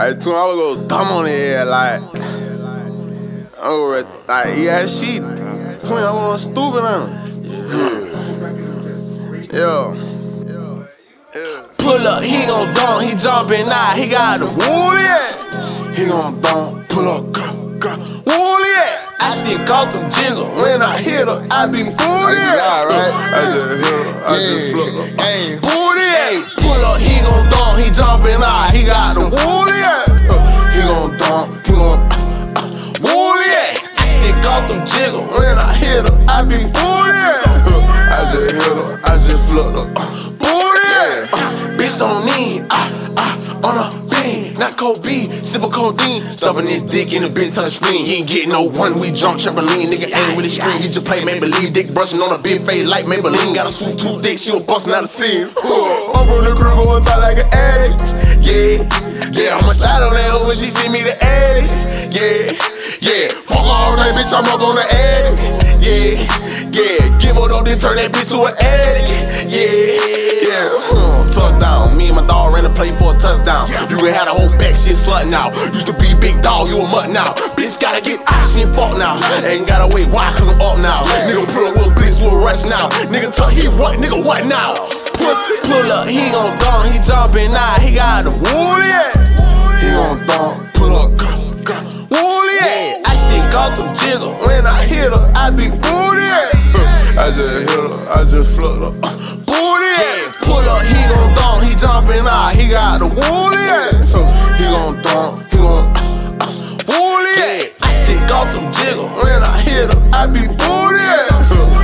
I told I would go dumb on the head, like. Oh, like, yeah, she. Twin, I was stupid on him. Yeah. Pull up, he gon' dunk, he jumping out, he got the woolly He gon' dunk, pull up, go, go, woolly I still got them jiggle when I hit her, I be booty. Yeah, right. I just hit her, I just flipped her. Hey, booty. Pull up, he gon' dunk, he jumping out, he got the woolly. He gon' dunk, he gon' uh, woolly. I still got them jiggle when I hit her, I be booty. I just hit her, I just flipped her. Booty. Bitch don't need ah ah on a bean, not Kobe, sip of codeine, stuffing his dick in a bitch touch spleen. You ain't getting no one, we jump trampoline, nigga ain't really screen. He just play make believe, dick brushing on a big face like Maybelline. Got a swoop two dick, she was busting out the scene. I'm from the crew going tight like an addict. Yeah, yeah, I'ma slide on that hoe when she see me the addict. Yeah, yeah, fuck all night, bitch, I'm up on the attic. Yeah, yeah, give her though, then turn that bitch to an addict. Yeah, yeah, huh. touchdown. Me and my dog ran to play for a touchdown. You can have the whole back shit slut now. Used to be big dog, you a mutt now. Bitch gotta get ice, she ain't fuck now. Ain't gotta wait, why? Cause I'm up now. Nigga pull up with a bitch a rush now. Nigga tuck, he what? Nigga what now? Pussy. Pull up, he gon' dunk, he jumping out, he got the woolly. He gon' dunk, pull up. Woolly. I still got them jiggle when I hit her, I be booty. I just hit her, I just flipped her. Booty. Pull up, he gon' dunk, he jumping out, he got the woolly. He gon' dunk, he gon' uh, Woolly. I got them jiggle when I hit her, I be booty.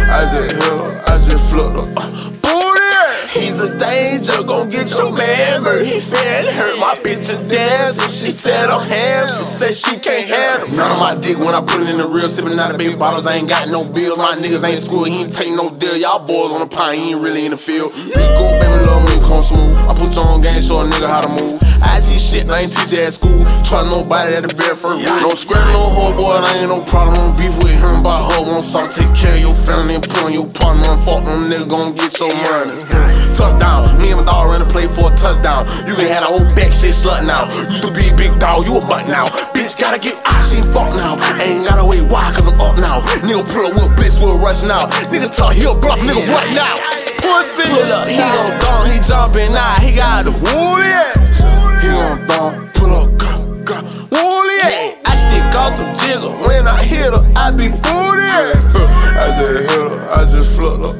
I just hit her, I just flipped her. Booty. Danger, gon' get your man murdered. He fed hurt my bitch a dancer. She said I'm handsome, said she can't handle. None of my dick when I put it in the real, sipping out of baby bottles. I ain't got no bills. My niggas ain't school, he ain't take no deal. Y'all boys on the pine, he ain't really in the field. Rico, baby, love me, come smooth. I put you on game, show a nigga how to move. I teach shit, I ain't teach at school. Trust nobody at the very first rule. No square, no hoe, boy, I ain't no problem. Don't beef with him, by her want something. Take care of your family and put on your partner. And fuck them nigga, gon' get your money. Touchdown, me and my dog ran to play for a touchdown. You can have the whole back shit slut now. Used to be a big dog, you a butt now. Bitch gotta get out, she fuck now. Ain't gotta wait, why? Cause I'm up now. Nigga pull up with a bitch, we'll rush now. Nigga talk, he a bluff, nigga what now? Pussy. Pull up, he gon' dunk, he jumping out, he got the woolly. He gon' dunk, pull up, go. Woolly. I still got them jiggle when I hit her, I be booty. I just hit her, I just flipped her.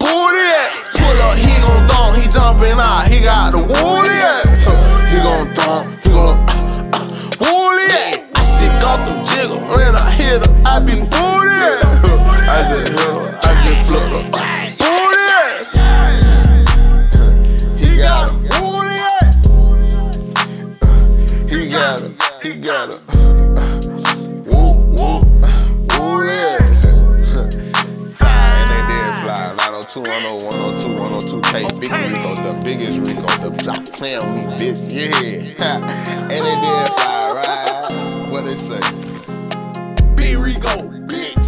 Booty. Pull up, he gon' dunk, he jumping out, he got the woolly. He gon' dunk, he gon' uh, Woolly. I still got them jiggle when I hit her, I be booty. I just hit her, 902, 102, 102, 102K. Big Rico, the biggest Rico, the block playing me, bitch. Yeah. and they did fly, right? What they say? Big Rico, bitch.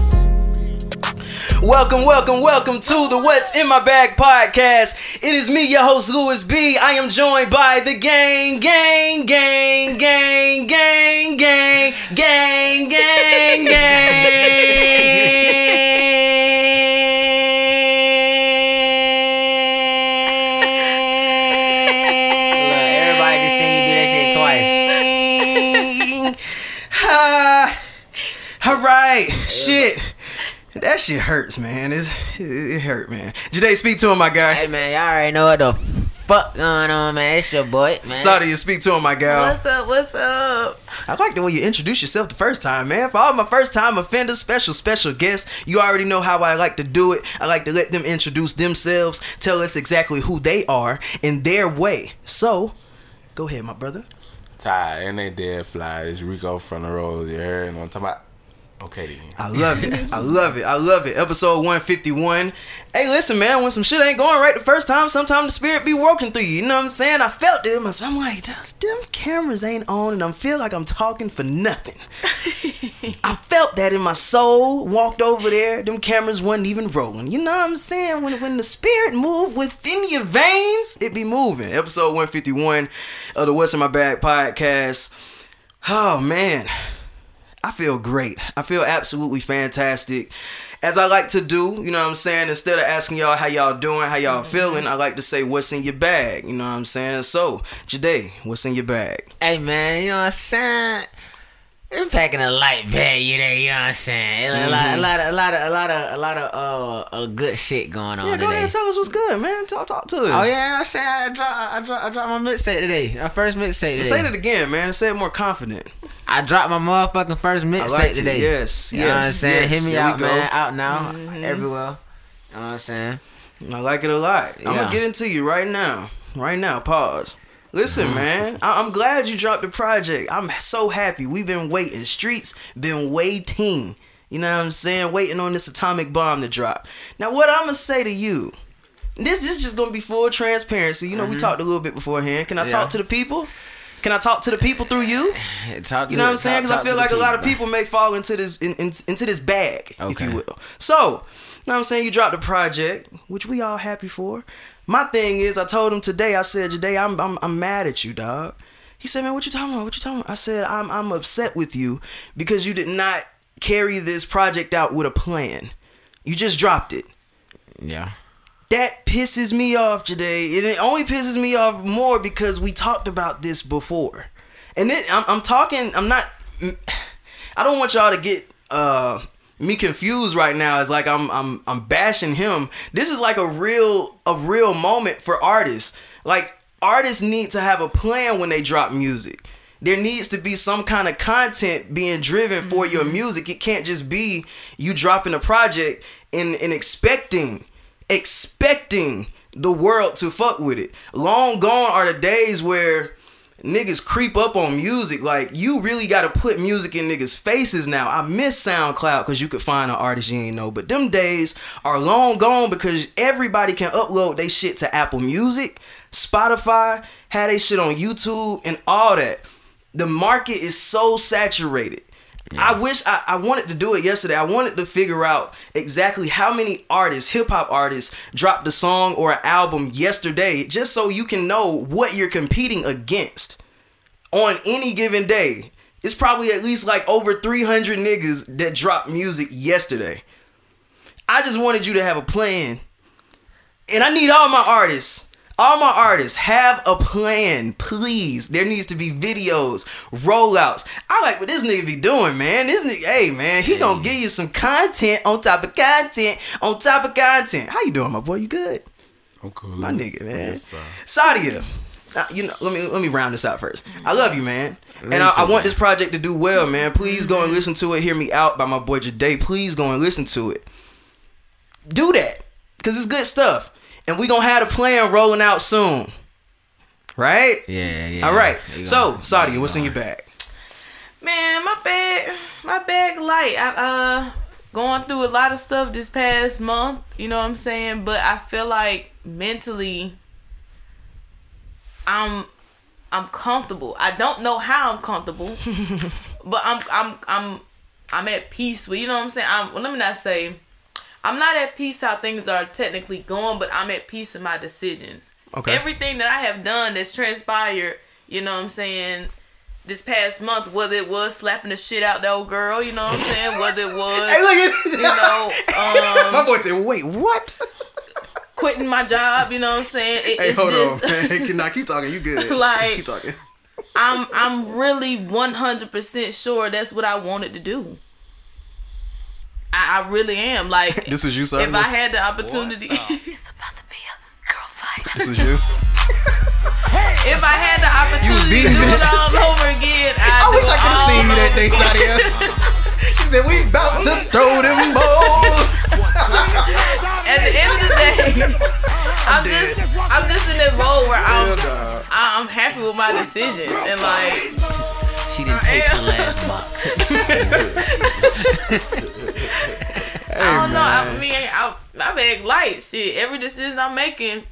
Welcome, welcome, welcome to the What's in My Bag podcast. It is me, your host, Louis B. I am joined by the gang, gang, gang, gang, gang, gang, gang, gang, gang. All right, shit. That shit hurts, man. It's, it, it hurt, man. Jade, speak to him, my guy. Hey man, y'all already know what the fuck going on, man. It's your boy, man. Sorry, you speak to him, my gal. What's up? What's up? I like the way you introduce yourself the first time, man. For all my first time offenders, special, special guests, you already know how I like to do it. I like to let them introduce themselves, tell us exactly who they are in their way. So, go ahead, my brother. Ty and they dead fly. It's Rico from the road. You heard? what I'm talking about? Okay, then. I love it. I love it. I love it. Episode 151. Hey, listen, man, when some shit ain't going right the first time, sometimes the spirit be working through you. You know what I'm saying? I felt it. I'm like, them cameras ain't on, and I feel like I'm talking for nothing. I felt that in my soul. Walked over there, them cameras wasn't even rolling. You know what I'm saying? When when the spirit move within your veins, it be moving. Episode 151 of the What's in My Bag podcast. Oh man, I feel great. I feel absolutely fantastic. As I like to do, you know what I'm saying? Instead of asking y'all how y'all doing, how y'all mm-hmm. feeling, I like to say what's in your bag. You know what I'm saying? So, Jade, what's in your bag? Hey man, you know what I'm saying? I'm packing a light bag, you know, you know what I'm saying? A, lot, a lot, of, a lot of, a lot of, a lot of, uh, uh good shit going on Yeah, go today. ahead, tell us what's good, man. Talk, talk to us. Oh yeah, I said I dropped, I dropped, I dropped my mixtape today. My first mixtape today. Say it again, man. Say it more confident. I dropped my motherfucking first mixtape like today. Yes, you know what I'm saying? yes. Hit me out, go. man. Out now, everywhere. You know what I'm saying? I like it a lot. I'm Yeah. gonna get into you right now. Right now. Pause. Listen, man. I- I'm glad you dropped the project. I'm so happy. We've been waiting. Streets been waiting. You know what I'm saying? Waiting on this atomic bomb to drop. Now, what I'm gonna say to you. This is just gonna be full transparency. You know, we talked a little bit beforehand. Can I Mm-hmm. Yeah. talk to the people? Can I talk to the people through you? Talk You know what I'm saying? Because I feel like a lot of people may fall into this in, in, into this bag, if you will. So, you know what I'm saying? You dropped the project, which we all happy for. My thing is, I told him today. I said, today I'm I'm, I'm mad at you, dog. He said, man, what you talking about? What you talking about? I said, I'm I'm upset with you because you did not carry this project out with a plan. You just dropped it. Yeah. That pisses me off today. And it only pisses me off more because we talked about this before. And then I'm, I'm talking, I'm not, I don't want y'all to get uh me confused right now. It's like I'm I'm I'm bashing him. This is like a real a real moment for artists. Like artists need to have a plan when they drop music. There needs to be some kind of content being driven for your music. It can't just be you dropping a project and, and expecting expecting the world to fuck with it. Long gone are the days where niggas creep up on music. Like you really got to put music in niggas' faces now. I miss SoundCloud because you could find an artist you ain't know, but them days are long gone because everybody can upload they shit to Apple Music, Spotify, had they shit on YouTube, and all that. The market is so saturated. I wish I, I wanted to do it yesterday. I wanted to figure out exactly how many artists, hip hop artists, dropped a song or an album yesterday, just so you can know what you're competing against on any given day. It's probably at least like over 300 niggas that dropped music yesterday. I just wanted you to have a plan. And I need all my artists, all my artists have a plan, please. There needs to be videos, rollouts. I like what this nigga be doing, man. This nigga, hey man, he gonna give you some content on top of content on top of content. How you doing, my boy? You good? I'm cool. My nigga, man. Yes. Sadia. you know, let me let me round this out first. I love you, man, and I, I want this project to do well, man. Please go and listen to it. Hear me out by my boy Jade. Please go and listen to it. Do that, cause it's good stuff, and we gonna have a plan rolling out soon, right? Yeah, yeah. All right. So, gonna- Sadia, you what's in your bag? Man, my bag, my bag light. I uh going through a lot of stuff this past month. You know what I'm saying? But I feel like mentally, I'm I'm comfortable. I don't know how I'm comfortable, but I'm I'm I'm I'm at peace with. You know what I'm saying? I'm. Well, let me not say. I'm not at peace how things are technically going, but I'm at peace in my decisions. Okay. Everything that I have done that's transpired, you know what I'm saying, this past month, whether it was slapping the shit out the old girl, you know what I'm saying, whether it was, Hey, look you know, my um, boy said, "Wait, what?" quitting my job, you know what I'm saying. It, Hey, it's hold just, on, man. Can I keep talking? You good? Like- keep talking. I'm I'm really 100% sure that's what I wanted to do. I, I really am. Like, This is you, if I had the opportunity, oh. It's about to be a girl fight. This is you. if I had the opportunity to beating do it bitches. all over again, I'd I oh, do wish I could have seen you that day, again. Sadia. she said, "We about to throw them balls." At the end of the day, I'm just I'm just in that role where I'm. I'm happy with my decisions and like She didn't take the last box. I don't know. I mean, I I make light shit. Every decision I'm making,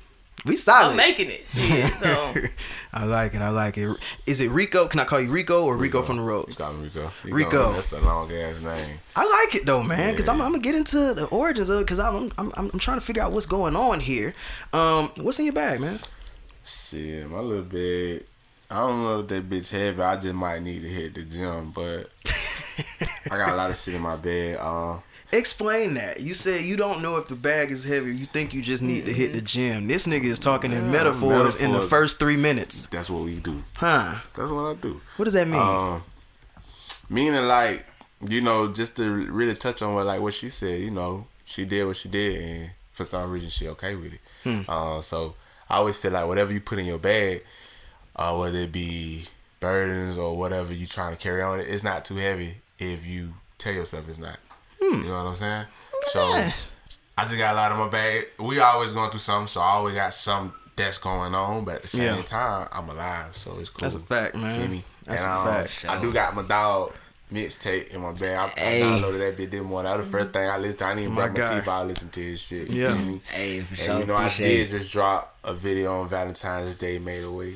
We solid. I'm making it. Shit. So I like it. I like it. Is it Rico? Can I call you Rico or Rico, from the You Road? call me Rico. You Rico. call That's a long ass name. I like it though, man, because I'm, I'm gonna get into the origins of it because I'm, I'm I'm I'm trying to figure out what's going on here. Um, what's in your bag, man? Shit, my little bag. I don't know if that bitch heavy. I just might need to hit the gym, but I got a lot of shit in my bag. Um, Explain that. You said you don't know if the bag is heavy. You think you just need to hit the gym. This nigga is talking in metaphors, in the first three minutes. that's what we do. Huh? That's what I do. What does that mean? Um, meaning like you know, just to really touch on what like what she said. You know, she did what she did, and for some reason she okay with it. Hmm. Uh, so I always feel like whatever you put in your bag, uh, whether it be burdens or whatever you're trying to carry on, it's not too heavy if you tell yourself it's not. You know what I'm saying? So Hmm. I just got a lot of my bag. We always going through something, so I always got some that's going on. But at the same Yeah. time, I'm alive, so it's cool. That's a fact, man. Feel me? That's and, a um, fact. I do got my dog mixtape in my bag. I, Hey. I downloaded that bit this morning. That was the first thing I listened to. I didn't even My brush my guy. teeth. I listened to his shit. You Yeah. feel me? Hey, for And sure. you know, I did it. just drop a video on Valentine's Day, made away.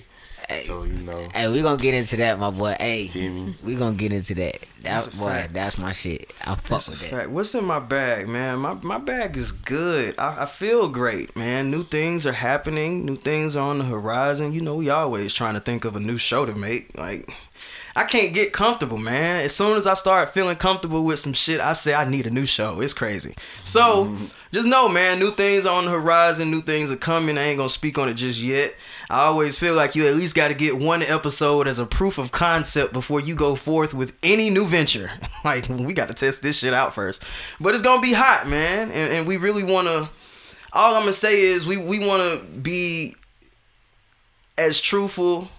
So you know, Hey, we gonna get into that, my boy. Hey, feel me? we gonna get into that. That's That a boy, fact. that's my shit. I fuck That's a with that. fact. What's in my bag, man? My my bag is good. I, I feel great, man. New things are happening. New things are on the horizon. You know, we always trying to think of a new show to make. Like, I can't get comfortable, man. As soon as I start feeling comfortable with some shit, I say I need a new show. It's crazy. So mm-hmm. just know, man, new things are on the horizon. New things are coming. I ain't gonna speak on it just yet. I always feel like you at least got to get one episode as a proof of concept before you go forth with any new venture. like we got to test this shit out first. But it's gonna be hot, man, and, and we really want to. All I'm gonna say is we we want to be as truthful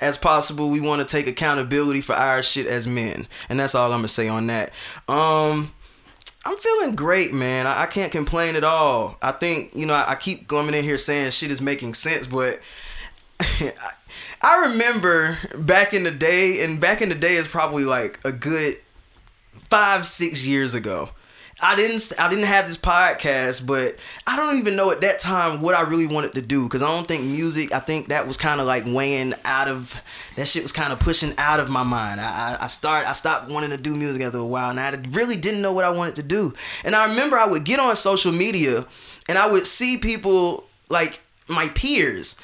as possible. We want to take accountability for our shit as men, and that's all I'm gonna say on that. Um. I'm feeling great, man. I, I can't complain at all. I think, you know, I, I keep coming in here saying shit is making sense, but I, I remember back in the day, and back in the day is probably like a good five, six years ago. I didn't I didn't have this podcast, but I don't even know at that time what I really wanted to do because I don't think music. I think that was kind of like weighing out of that shit was kind of pushing out of my mind. I, I I start I stopped wanting to do music after a while, and I really didn't know what I wanted to do. And I remember I would get on social media, and I would see people like my peers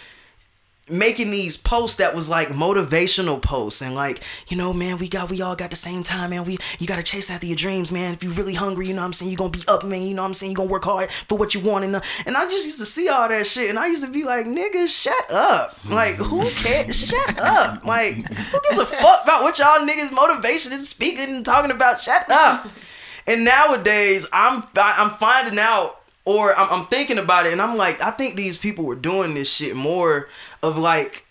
making these posts that was like motivational posts and like you know man we got we all got the same time man. We you gotta chase after your dreams man. If you really hungry you know i'm saying? You're gonna be up man. You know i'm saying? You're gonna work hard for what you want and, uh, and i just used to see all that shit and i used to be like nigga shut up. Like who cares shut up. Like who gives a fuck about what y'all niggas motivation is speaking and talking about? Shut up. And nowadays i'm i'm finding out or I'm, I'm thinking about it and I'm like, I think these people were doing this shit more of like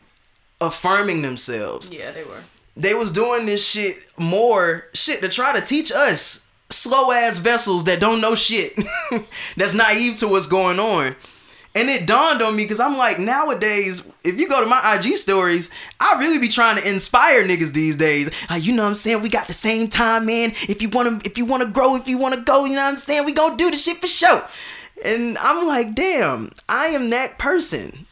affirming themselves. Yeah, they were. They was doing this shit more shit to try to teach us slow ass vessels that don't know shit, that's naive to what's going on. And it dawned on me because I'm like, nowadays, if you go to my IG stories, I really be trying to inspire niggas these days. Like, you know what I'm saying? We got the same time, man. If you wanna if you wanna grow, if you wanna go, you know what I'm saying? We gonna do the shit for sure. And I'm like, damn, I am that person.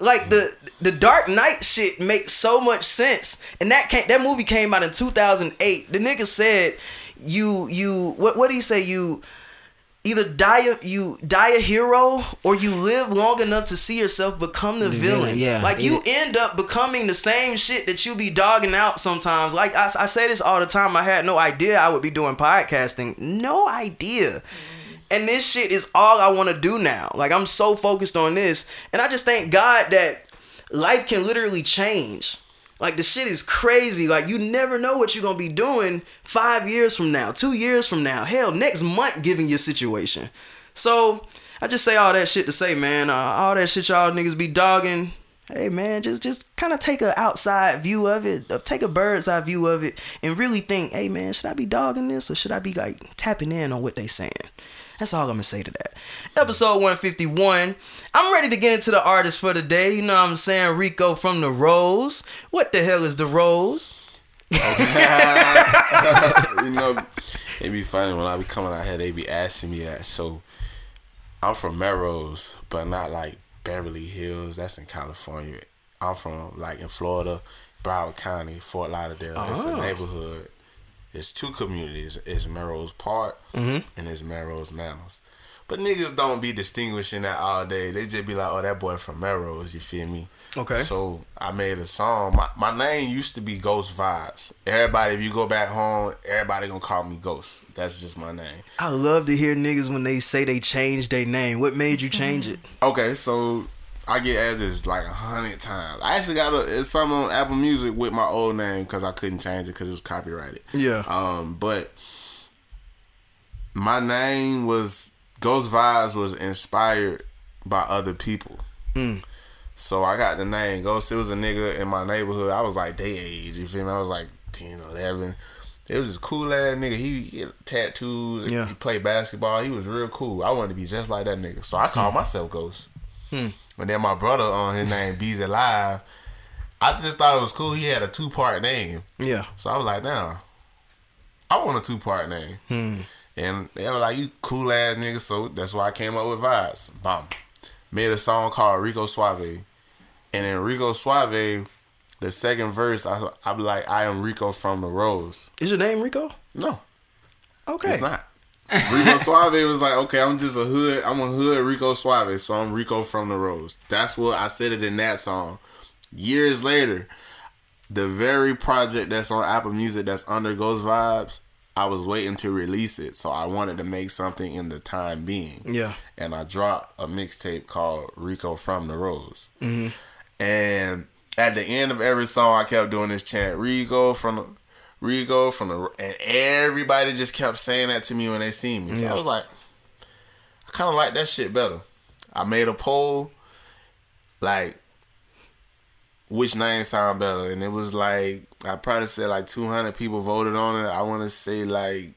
Like the the Dark Knight shit makes so much sense. And that came, that movie came out in 2008. The nigga said you you what what do you say you either die a, you die a hero or you live long enough to see yourself become the, villain. villain, yeah. Like you It- end up becoming the same shit that you be dogging out sometimes. Like I, I say this all the time. I had no idea I would be doing podcasting. No idea. And this shit is all I want to do now. Like I'm so focused on this, and I just thank God that life can literally change. Like the shit is crazy. Like you never know what you're gonna be doing five years from now, two years from now, hell, next month, given your situation. So I just say all that shit to say, man, uh, all that shit y'all niggas be dogging. Hey man, just just kind of take a outside view of it, uh, take a bird's eye view of it, and really think, hey man, should I be dogging this or should I be like tapping in on what they saying? That's all I'm gonna say to that. Episode 151. I'm ready to get into the artist for the day. You know what I'm saying? Rico from the Rose. What the hell is the Rose? you know, it be funny when I be coming out here. They be asking me that. So I'm from Melrose, but not like Beverly Hills. That's in California. I'm from like in Florida, Broward County, Fort Lauderdale. It's a Oh. neighborhood. It's two communities. It's Melrose Park mm-hmm. and it's Melrose Manors. But niggas don't be distinguishing that all day. They just be like, oh, that boy from Melrose, you feel me? Okay. So I made a song. My, my name used to be Ghost Vibes. Everybody, if you go back home, everybody gonna call me Ghost. That's just my name. I love to hear niggas when they say they changed their name. What made you change it? Okay, so I get asked this like a hundred times. I actually got a it's something on Apple Music with my old name because I couldn't change it because it was copyrighted. Yeah. Um, but my name was Ghost Vibes was inspired by other people. Mm. So I got the name Ghost. It was a nigga in my neighborhood. I was like day age. You feel me? I was like 10, 11. It was this cool ass nigga. He, he had tattoos. Yeah. He played basketball. He was real cool. I wanted to be just like that nigga. So I called myself Ghost. And then my brother on his name Bees Alive. I just thought it was cool. He had a two part name. Yeah. So I was like, nah, I want a two part name. Hmm. And they were like, you cool ass nigga. So that's why I came up with Vibes. Bam. Made a song called Rico Suave. And in Rico Suave, the second verse, I, I be like, I am Rico from the Rose. Is your name Rico? No, Okay. it's not. Rico Suave was like, okay, I'm just a hood. I'm a hood Rico Suave, so I'm Rico from the Rose. That's what I said it in that song. Years later, the very project that's on Apple Music that's under Ghost Vibes, I was waiting to release it, so I wanted to make something in the time being. Yeah. And I dropped a mixtape called Rico from the Rose. Mm-hmm. And at the end of every song, I kept doing this chant, Rico from Rico from the, and everybody just kept saying that to me when they see me. So Yeah. I was like, I kind of like that shit better. I made a poll, like, which name sound better, and it was like I probably said like 200 people voted on it. I want to say like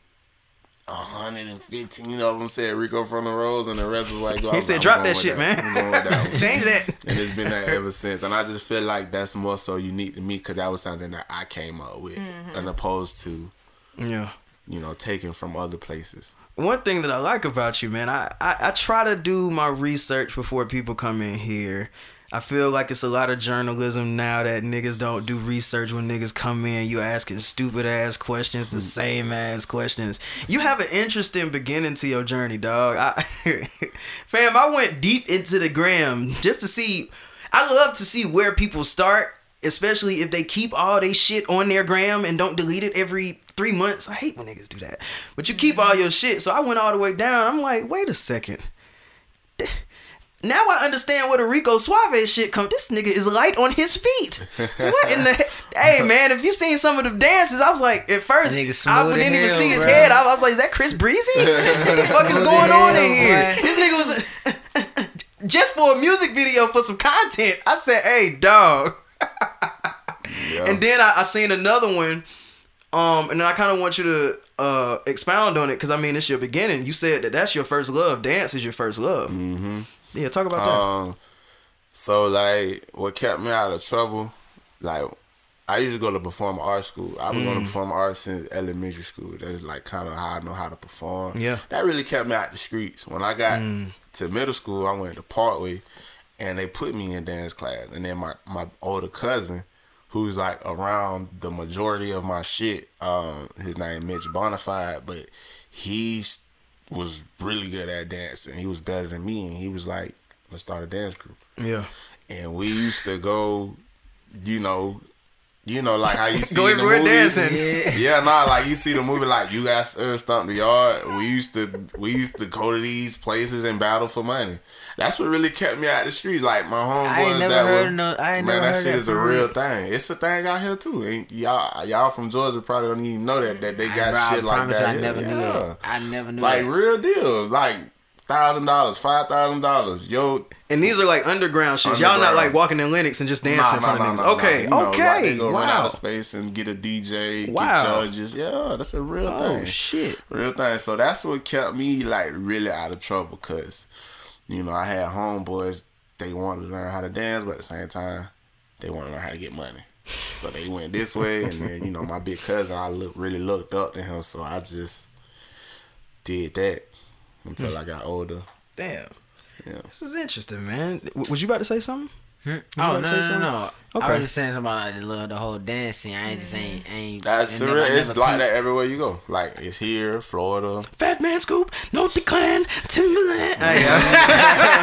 115 of them said Rico from the Rose, and the rest was like, He I'm- said, I'm "Drop going that with shit, man." I'm going with that. Change that. and it's been that ever since. And I just feel like that's more so unique to me because that was something that I came up with, mm-hmm. and opposed to Yeah. you know taken from other places. One thing that I like about you, man, I, I, I try to do my research before people come in here. I feel like it's a lot of journalism now that niggas don't do research when niggas come in. You asking stupid ass questions, the hmm. same ass questions. You have an interesting beginning to your journey, dog. I, fam, I went deep into the gram just to see. I love to see where people start, especially if they keep all they shit on their gram and don't delete it every three months. I hate when niggas do that. But you keep all mm-hmm. your shit. So I went all the way down. I'm like, wait a second. Now I understand where the Rico Suave shit come. This nigga is light on his feet. What in the? hey man, if you seen some of the dances, I was like, at first, I didn't even hell, see his bro. head. I was like, is that Chris Breezy? what the fuck is going as on in here? boy. This nigga was just for a music video for some content. I said, hey dog. Yeah. And then I, I seen another one, um, and then I kind of want you to uh expound on it because I mean it's your beginning. You said that that's your first love. Dance is your first love. Mm-hmm. Yeah, talk about that. Um, so like, what kept me out of trouble, like, I used to go to perform art school. I've been going Mm. to perform art since elementary school. That's like kind of how I know how to perform. Yeah. Mm. that really kept me out the streets. When I got to middle school, I went to Parkway, and they put me in dance class. And then my my older cousin, who's like around the majority of my shit, um, his name Mitch Bonafide, but he's was really good at dancing. He was better than me, and he was like, "Let's start a dance group." yeah. And we used to go, you know, you know, like how you see Go in the movies. dancing. Yeah, nah, like you see the movie, like you guys uh, stomp the yard. We used to, we used to go to these places and battle for money. That's what really kept me out the streets. Like my homeboys that were, no- man, never that shit that is a real real. thing. It's a thing out here too. And y'all, y'all from Georgia probably don't even know that that they got Bro, I shit like that. I here. never knew Yeah. I never knew Like that. real deal, like thousand dollars, five thousand dollars. Yo, And these are like underground shit. Y'all not like walking in Lenox and just dancing in front of niggas. okay, You know, okay. Like they go run out of space and get a DJ, Wow. get judges. Yeah, that's a real Oh thing. shit. Real thing. So that's what kept me like really out of trouble because, you know, I had homeboys. They wanted to learn how to dance, but at the same time, they want to learn how to get money. So they went this way, and then you know my big cousin, I look really looked up to him, so I just did that until hmm. I got older. Damn. Yeah. This is interesting, man. W- was you about to say something? Oh no, to say no, no, no. Okay. I was just saying something about like the the whole dancing. I ain't just ain't ain't. That's and surreal. never- It's like peeped. that everywhere you go. Like it's here, Florida. Fat Man Scoop, No Declan, Timbaland.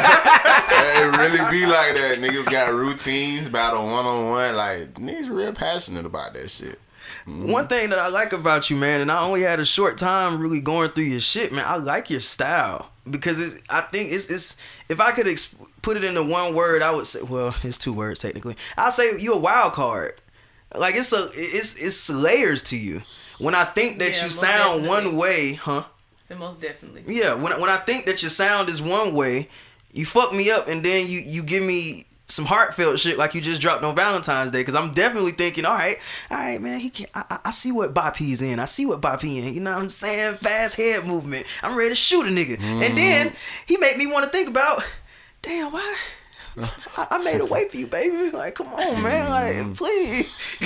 Hey, it really be like that. Niggas got routines, battle one on one. Like niggas real passionate about that shit. Mm-hmm. One thing that I like about you, man, and I only had a short time really going through your shit, man. I like your style because I think it's it's if I could ex- put it into one word, I would say, well, it's two words technically. I'll say you a wild card. Like it's a it's it's layers to you. When I think that Yeah, you sound definitely. one way, huh? So most definitely. Yeah, when when I think that your sound is one way, you fuck me up, and then you you give me some heartfelt shit like you just dropped on Valentine's Day. Because I'm definitely thinking, all right, all right, man, he can. I, I, I see what Bop he's in. I see what Bop he in. You know what I'm saying? Fast head movement. I'm ready to shoot a nigga. And then mm-hmm. he made me want to think about, damn, why? I, I made a way for you, baby. Like, come on, man. Like, mm-hmm. please.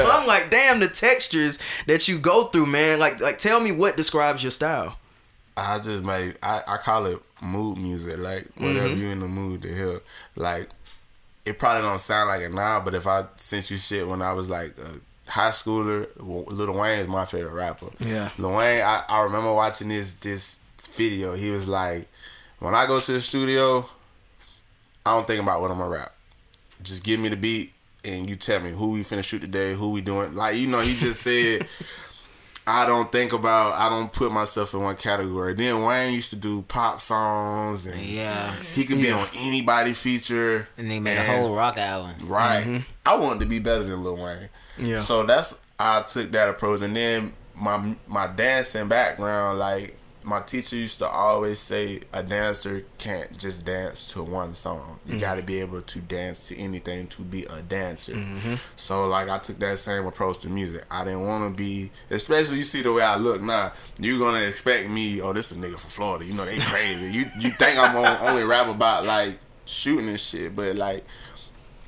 so I'm like, damn, the textures that you go through, man. Like, like, tell me what describes your style. I just made I, I call it mood music. Like whatever mm-hmm. you in the mood to hear. Like it probably don't sound like it now, but if I sent you shit when I was like a high schooler, Lil Wayne is my favorite rapper. Yeah. Lil Wayne, I, I remember watching this this video. He was like, when I go to the studio, I don't think about what I'm gonna rap. Just give me the beat and you tell me who we finna shoot today, who we doing. Like you know, he just said. I don't think about. I don't put myself in one category. Then Wayne used to do pop songs, and Yeah, he could be on anybody feature. and they made a whole rock album. Right. Mm-hmm. I wanted to be better than Lil Wayne. Yeah. So that's I took that approach, and then my my dancing background, like my teacher used to always say, a dancer can't just dance to one song. You mm-hmm. got to be able to dance to anything to be a dancer. Mm-hmm. So like I took that same approach to music. I didn't want to be, especially you see the way I look now. You're gonna expect me, oh, this is a nigga from Florida. You know they crazy. you you think I'm gonna only rap about like shooting and shit, but like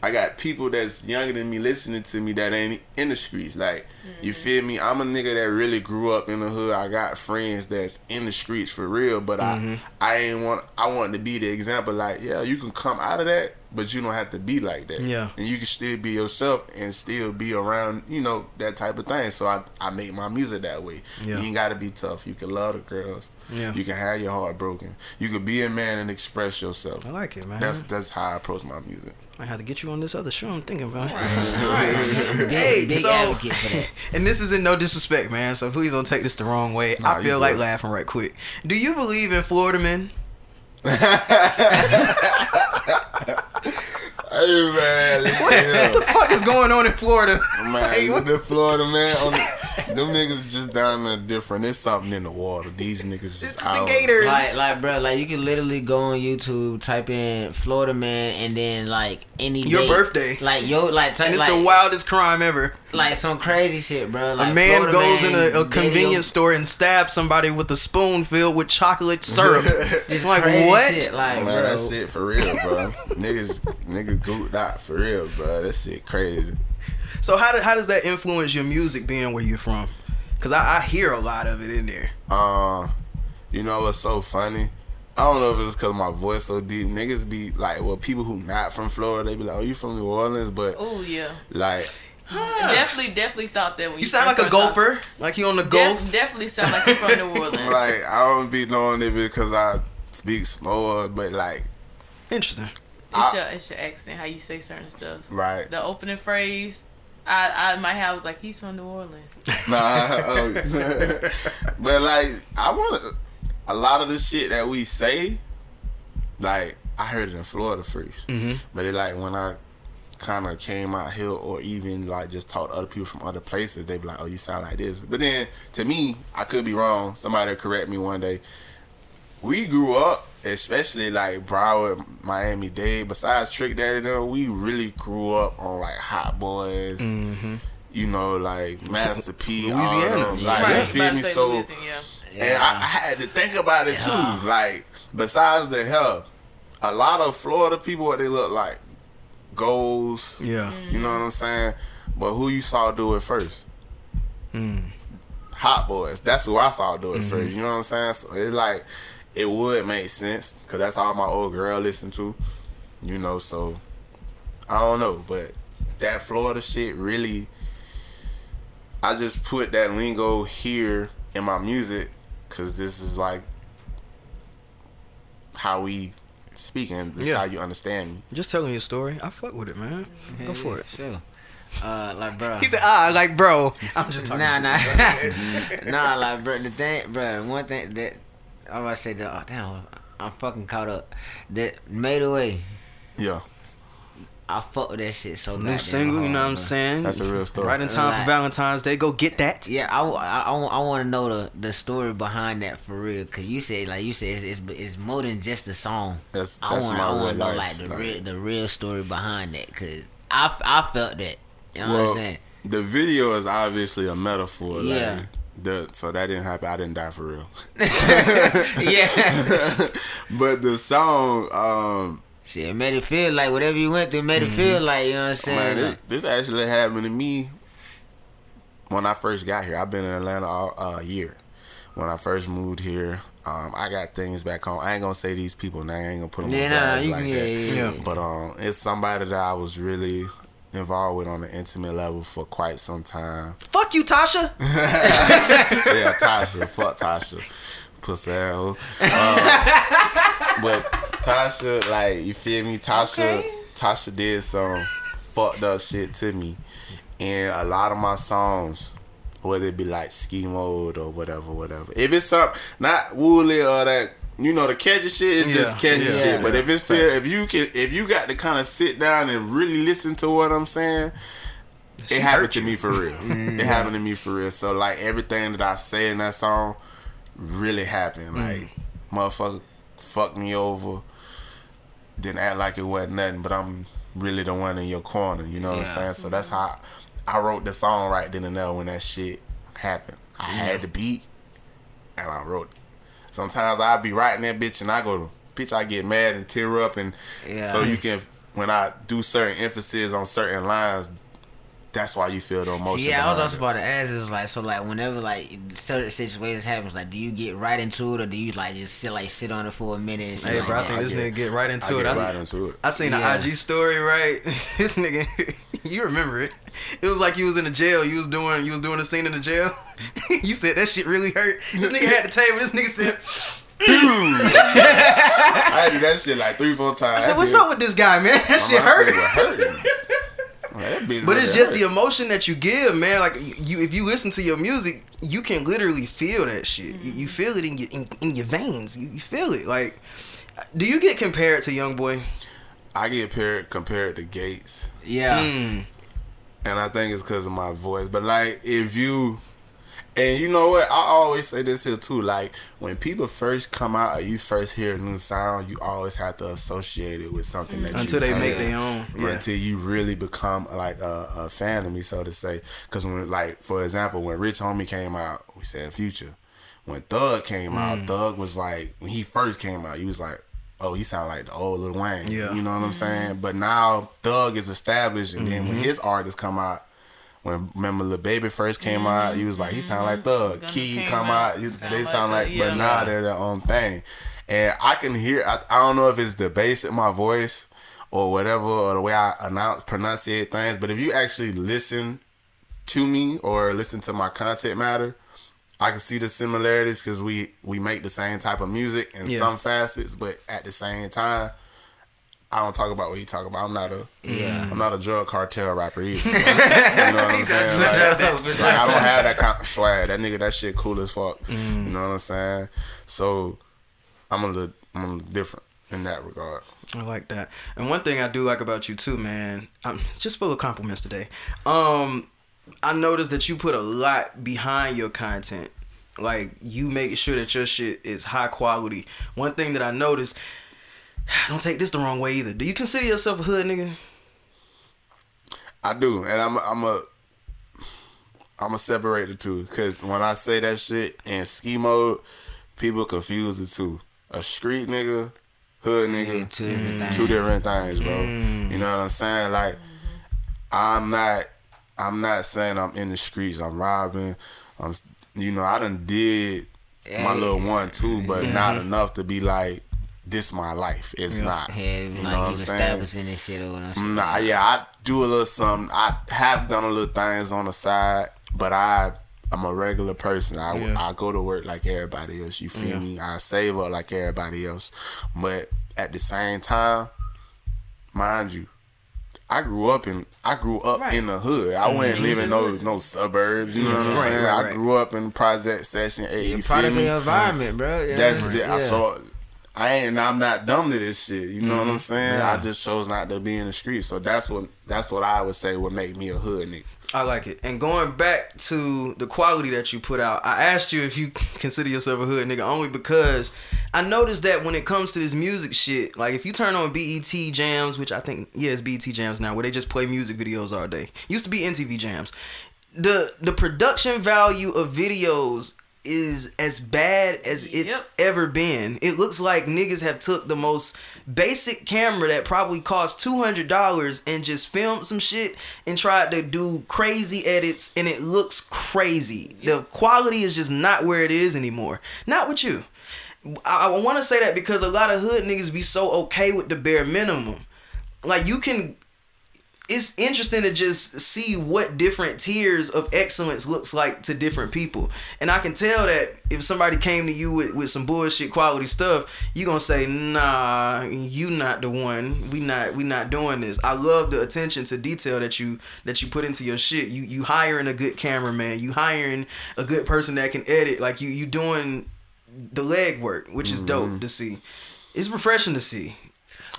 I got people that's younger than me listening to me that ain't in the streets. Like, you mm. feel me? I'm a nigga that really grew up in the hood. I got friends that's in the streets for real, but I mm-hmm. I ain't want I want to be the example. Like, yeah, you can come out of that, but you don't have to be like that. Yeah. and you can still be yourself and still be around, you know, that type of thing. So I I make my music that way. Yeah. You ain't got to be tough. You can love the girls. Yeah. You can have your heart broken. You can be a man and express yourself. I like it, man. That's that's how I approach my music. I had to get you on this other show. I'm thinking about. Big, Hey, big so- advocate for that. And this is in no disrespect, man. So please don't take this the wrong way. Nah, I feel like good. laughing right quick. Do you believe in Florida men? Hey man, listen What the fuck is going on in Florida? Man, Like, what- the Florida man, on the, them niggas just down there different. There's something in the water. These niggas it's just the out. Gators. Like, like, bro, like you can literally go on YouTube, type in Florida man, and then like any Your day- birthday. like yo, like, type, and it's like, the wildest crime ever. like some crazy shit, bro. Like a man Florida goes man in a, a convenience store and stabs somebody with a spoon filled with chocolate syrup. it's like crazy what? shit, like, Man, bro. that shit for real, bro. niggas, niggas gooped out for real, bro. That shit crazy. So how do, how does that influence your music being where you're from? Cause I, I hear a lot of it in there. Uh, you know what's so funny? I don't know if it's because my voice so deep. Niggas be like, well, people who not from Florida, they be like, oh, you from New Orleans? But Oh yeah. like, Definitely, definitely thought that when you, You sound like a started talking. golfer, like you on the Def- golf. definitely sound like you're from New Orleans. like I don't be knowing it because I speak slower, but like, Interesting. It's your it's your accent, how you say certain stuff. right. The opening phrase, I I might have was like he's from New Orleans. Nah, oh. but like I want a lot of the shit that we say. Like I heard it in Florida 1st Mm-hmm. but it like when I kind of came out here, or even like just talked to other people from other places, they be like, "Oh, you sound like this." But then to me, I could be wrong. Somebody correct me one day. We grew up, especially like Broward, Miami Dade. Besides Trick Daddy, them, we really grew up on like Hot Boys mm-hmm. you know, like Master P, all Louisiana. them. Like, right. you feel me? So, yeah. and I, I had to think about it Yeah. too. Like, besides the hell, a lot of Florida people, what they look like, goals. Yeah. You know what I'm saying? But who you saw do it first? Hmm. Hot Boys. That's who I saw do it mm-hmm. first. You know what I'm saying? So it's like it would make sense because that's all my old girl listened to. You know, so I don't know, but that Florida shit really. I just put that lingo here in my music because this is like how we speak and this is Yeah. how you understand me. Just telling you a story. I fuck with it, man. Go for it. Sure. Uh, like, bro. He said, ah, like, bro. I'm just talking. Nah, shit. nah, nah. Like, bro, the thing, bro. One thing that I was about to say that. Oh, damn, I'm fucking caught up. That made away. Yeah, I fuck with that shit so New goddamn single, you know what I'm saying? That's a real story. Right in time Like- for Valentine's Day. Go get that. Yeah, I, I, I, want to know the, the story behind that for real. Cause you said like you said it's, it's, it's more than just a song. that's I that's want my I want to know life. like the like- real the real story behind that. Cause I, I felt that. You know what I'm saying? the video is obviously a metaphor. Yeah. Like, the, so that didn't happen. I didn't die for real. yeah. but the song, um, Shit, it made it feel like whatever you went through made it feel like you know what I'm saying. man, this, this actually happened to me when I first got here. I've been in Atlanta all, uh, year. When I first moved here, um, I got things back home. I ain't gonna say these people now. I ain't gonna put them Yeah, on nah, blast you like can- that. yeah, yeah, yeah. But um, it's somebody that I was really involved with on an intimate level for quite some time. Fuck you, Tasha. yeah, Tasha. Fuck Tasha. Pussy. Um, but Tasha, like, you feel me? Tasha, Okay. Tasha did some fucked up shit to me. And a lot of my songs, whether it be like ski mode or whatever, whatever. If it's something, not woolly or that, you know, the catchy shit, it's just catchy yeah, shit. But yeah. if it's feel, if you can, if you got to kind of sit down and really listen to what I'm saying, it happened to me for real. Mm-hmm. it happened to me for real. So like everything that I say in that song really happened. Mm. Like motherfucker fucked me over. Didn't act like it wasn't nothing, but I'm really the one in your corner. You know what I'm saying? So that's how I wrote the song right then and there when that shit happened. I had the beat and I wrote. Sometimes I'll be writing that bitch and I go, bitch, I get mad and tear up and Yeah. so you can when I do certain emphasis on certain lines, that's why you feel the emotion. yeah, I was also it. about to ask. It was like so, like whenever like certain situations happens, like do you get right into it or do you like just sit like sit on it for a minute? And Hey, like bro, I think I this get- nigga get right I into it. get I, right into it. I seen Yeah. the IG story, right? this nigga, you remember it? It was like you was in the jail. You was doing, you was doing a scene in the jail. you said that shit really hurt. This nigga had the table. This nigga said, I did that shit like three, four times. I said, what's up with this guy, man? That shit hurt. Hurting. But it's just the emotion that you give, man. Like you, if you listen to your music, you can literally feel that shit. You, you feel it in your in, in your veins. You, you feel it. Like, do you get compared to Young Boy? I get compared compared to Gates, yeah. Mm. and I think it's because of my voice. But like, if you and you know what, I always say this here too. Like when people first come out or you first hear a new sound, you always have to associate it with something that Until you they make their own. Yeah, Yeah. until you really become like a, a fan of me, so to say. Because when, like, for example, when Rich Homie came out, we said Future. When Thug came Mm. out, Thug was like, when he first came out, he was like, oh, he sound like the old Lil Wayne. Yeah. You know what I'm saying? But now Thug is established, and then when Mm-hmm. his artists come out, when remember the Baby first came mm-hmm. out, he was like, he sound like mm-hmm. Thug. Gunna Key come out, out, sound they sound like, that, yeah. but now they're their own thing. And I can hear, I, I don't know if it's the bass in my voice or whatever, or the way I announce, pronunciate things, but if you actually listen to me or listen to my content matter, I can see the similarities because we, we make the same type of music in Yeah. some facets, but at the same time, I don't talk about what he talk about. I'm not a Yeah. I'm not a drug cartel rapper either. you know what I'm saying? Like, like, I don't have that kind of swag. That nigga, that shit cool as fuck. Mm. You know what I'm saying? So I'm a little, I'm a little different in that regard. I like that. And one thing I do like about you too, man, I'm it's just full of compliments today. Um, I noticed that you put a lot behind your content. Like you make sure that your shit is high quality. One thing that I noticed, don't take this the wrong way either. Do you consider yourself a hood nigga? I do, and I'm, I'm a, I'm a separate the two because when I say that shit in ski mode, people confuse the two. A street nigga, hood nigga, Yeah, two different mm, things. two different things, bro. Mm. You know what I'm saying? Like, I'm not, I'm not saying I'm in the streets. I'm robbing. I'm, you know, I done did my little one too, but not mm-hmm. enough to be like this my life. It's not. Yeah, you like know what I'm saying? establishing this shit or whatever. Nah, yeah, I do a little something. I have done a little things on the side, but I I'm a regular person. I Yeah. I go to work like everybody else. You feel Yeah. me? I save up like everybody else, but at the same time, mind you. I grew up in I grew up Right. in the hood. I mm-hmm. wasn't living no no suburbs. You know what I'm Right, saying? right, I grew up in Project Section Eight. You feel Product of me? environment, bro. Yeah, That's man. just, I saw. I ain't. I'm not dumb to this shit. You know what I'm mm-hmm. saying? Yeah. I just chose not to be in the street. So that's what. That's what I would say would make me a hood nigga. I like it. And going back to the quality that you put out, I asked you if you consider yourself a hood nigga only because I noticed that when it comes to this music shit, like if you turn on BET Jams, which I think yeah, it's BET Jams now, where they just play music videos all day. Used to be MTV Jams. The the production value of videos is as bad as it's Yep. ever been. It looks like niggas have took the most basic camera that probably cost two hundred dollars and just filmed some shit and tried to do crazy edits and it looks crazy. The quality is just not where it is anymore. Not with you. I, I want to say that because a lot of hood niggas be so okay with the bare minimum. Like you can it's interesting to just see what different tiers of excellence looks like to different people. And I can tell that if somebody came to you with, with some bullshit quality stuff, you gonna say, nah, you not the one. We not we not doing this. I love the attention to detail that you that you put into your shit. You you hiring a good cameraman, you hiring a good person that can edit. Like you you doing the leg work, which is dope mm-hmm. to see. It's refreshing to see.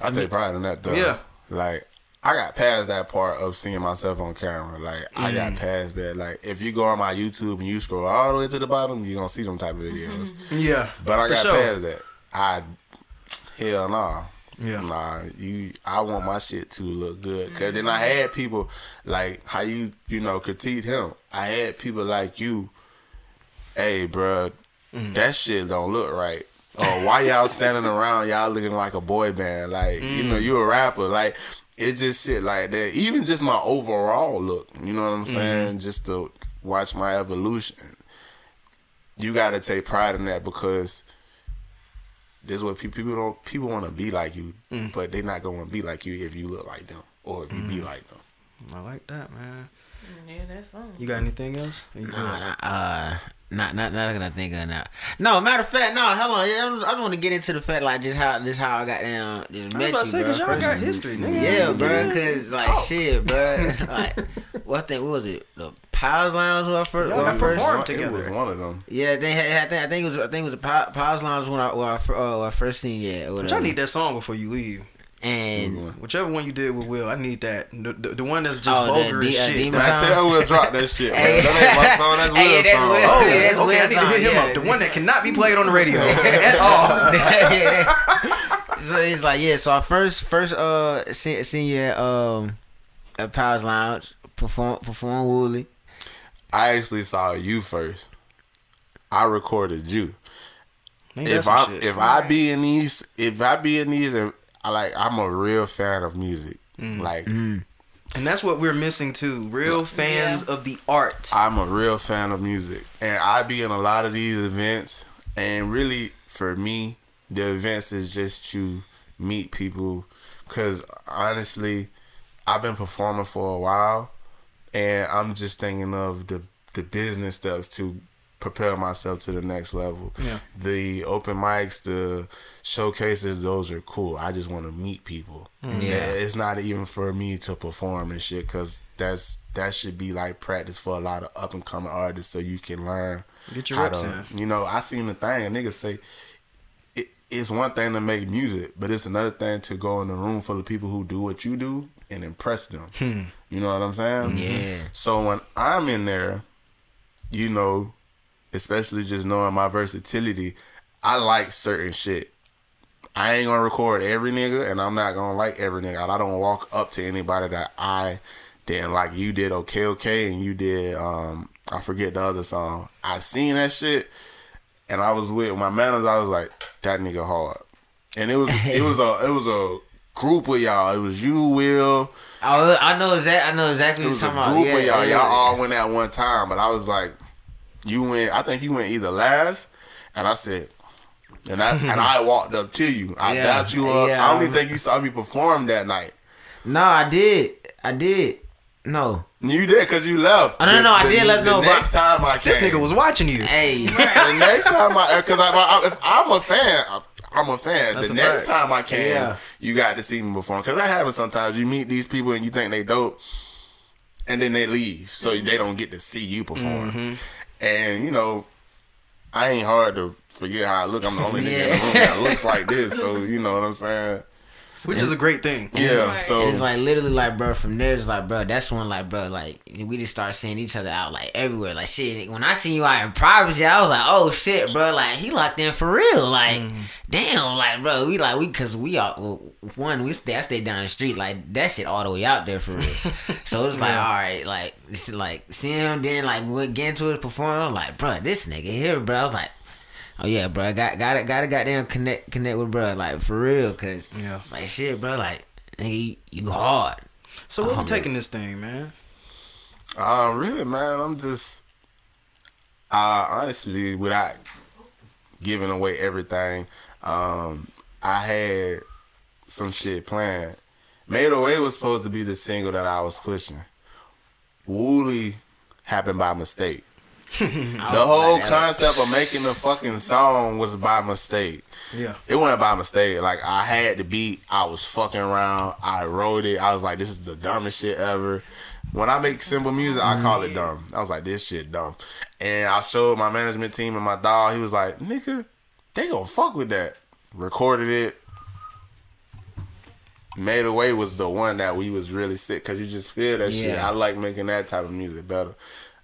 I take pride in that though. Yeah. Like I got past that part of seeing myself on camera. Like I got Mm. past that. Like if you go on my YouTube and you scroll all the way to the bottom, you're gonna see some type of videos. Yeah. But I for got sure. past that. I hell nah. Yeah. Nah, you. I want my shit to look good. Cause then I had people like how you you know critique him. I had people like you. Hey, bruh, Mm. that shit don't look right. Or why y'all standing around? Y'all looking like a boy band. Like you Mm. know, you a rapper. Like it just shit like that. Even just my overall look. You know what I'm mm-hmm. saying? Just to watch my evolution. You got to take pride in that because this is what pe- people don't. People want to be like you, mm. but they're not going to be like you if you look like them or if you be mm-hmm. like them. I like that, man. Yeah, that's something. You got anything else? Or you good? Nah, nah, uh, not not not gonna think of now. No, matter of fact, no. Hold on. Yeah, I just- I just want to get into the fact like just how just how I got down. Just I was met about to you, say, bro. cause y'all First- got history, nigga. Yeah, bro. Cause like shit, bro. like what thing? What was it? The Powers Lounge when I first. Y'all when I got first performed It was one of them. yeah, they had. I think, I think it was. I think it was a Pow- Powers Lounge when I when I, uh, when I first seen you. Or y'all need that song before you leave. And Whichever one you did with Will, I need that. The, the, the one that's just Oh, the vulgar D- as uh, shit. Demon Man, Song? tell Will drop that shit. Man. Hey. That ain't my song. That's Will's that's song. Will. Oh, Yeah, that's okay. I Will's need to hit him yeah. up. The one that cannot be played on the radio at all. Yeah, so he's like, yeah. So I first first uh seen, seen you at um at Powers Lounge perform perform Wooly. I actually saw you first. I recorded you. Man, if I shit. if I be in these if I be in these and I like I'm a real fan of music. Mm. Like and that's what we're missing too. Real fans of the art. I'm a real fan of music, and I be in a lot of these events. And really, for me, the events is just to meet people. Cause honestly, I've been performing for a while, and I'm just thinking of the the business steps to prepare myself to the next level. Yeah. The open mics, the showcases, those are cool. I just want to meet people. Yeah. it's not even for me to perform and shit, cause that's that should be like practice for a lot of up and coming artists, so you can learn. Get your reps to- in. You know, I seen the thing. Niggas say it, it's one thing to make music, but it's another thing to go in a room full of people who do what you do and impress them. Hmm. You know what I'm saying? Yeah. So when I'm in there, you know, especially just knowing my versatility, I like certain shit. I ain't gonna record every nigga, and I'm not gonna like every nigga. I don't walk up to anybody that I didn't like. You did okay, okay, and you did um I forget the other song. I seen that shit, and I was with my manners. I was like, that nigga hard, and it was it was a it was a group of y'all. It was you, Will. I, I know exactly. I know exactly It what was you're a talking group about. of y'all. yeah. Y'all all went at one time, but I was like, you went. I think you went either last, and I said, And I and I walked up to you. I Yeah. doubt you up. Yeah, I I don't even think you saw me perform that night. No, I did. I did. No. You did because you left. Oh, no, no, no, I did let The no, but- next time I came, This nigga was watching you. Hey. the next time I, because I, I, if I'm a fan, I'm a fan. That's the a next fact. time I came, Yeah. you got to see me perform. Because that happens sometimes. You meet these people and you think they dope, and then they leave, so they don't get to see you perform. Mm-hmm. And you know, I ain't hard to forget how I look. I'm the only nigga in the room that looks like this, so you know what I'm saying. Which is a great thing. Yeah, Right. so It's like literally like bro from there it's like bro that's when like bro like we just start seeing each other out like everywhere. Like shit when I seen you out in privacy I was like oh shit bro like he locked in for real. Like mm-hmm. damn like bro we like we cause we are well, one we stay I stay down the street like that shit all the way out there for real. So it's like all right like this like seeing him then like we get into his performance I'm like bro this nigga here bro. I was like Oh yeah, bro. Got got to got to goddamn connect connect with bro like for real, cause Yeah. like shit, bro. Like nigga, you, you hard. So where you taking this thing, man? Um, really, man, I'm just, uh, honestly, without giving away everything, um, I had some shit planned. Made Away was supposed to be the single that I was pushing. Wooly happened by mistake. The whole concept of making the fucking song was by mistake. Yeah. It wasn't by mistake. Like I had the beat, I was fucking around, I wrote it. I was like, this is the dumbest shit ever. When I make simple music, I call it dumb. I was like, this shit dumb. And I showed my management team and my dog. He was like, nigga, they gonna fuck with that. Recorded it. Made Away was the one that we was really sick because you just feel that shit. I like making that type of music better.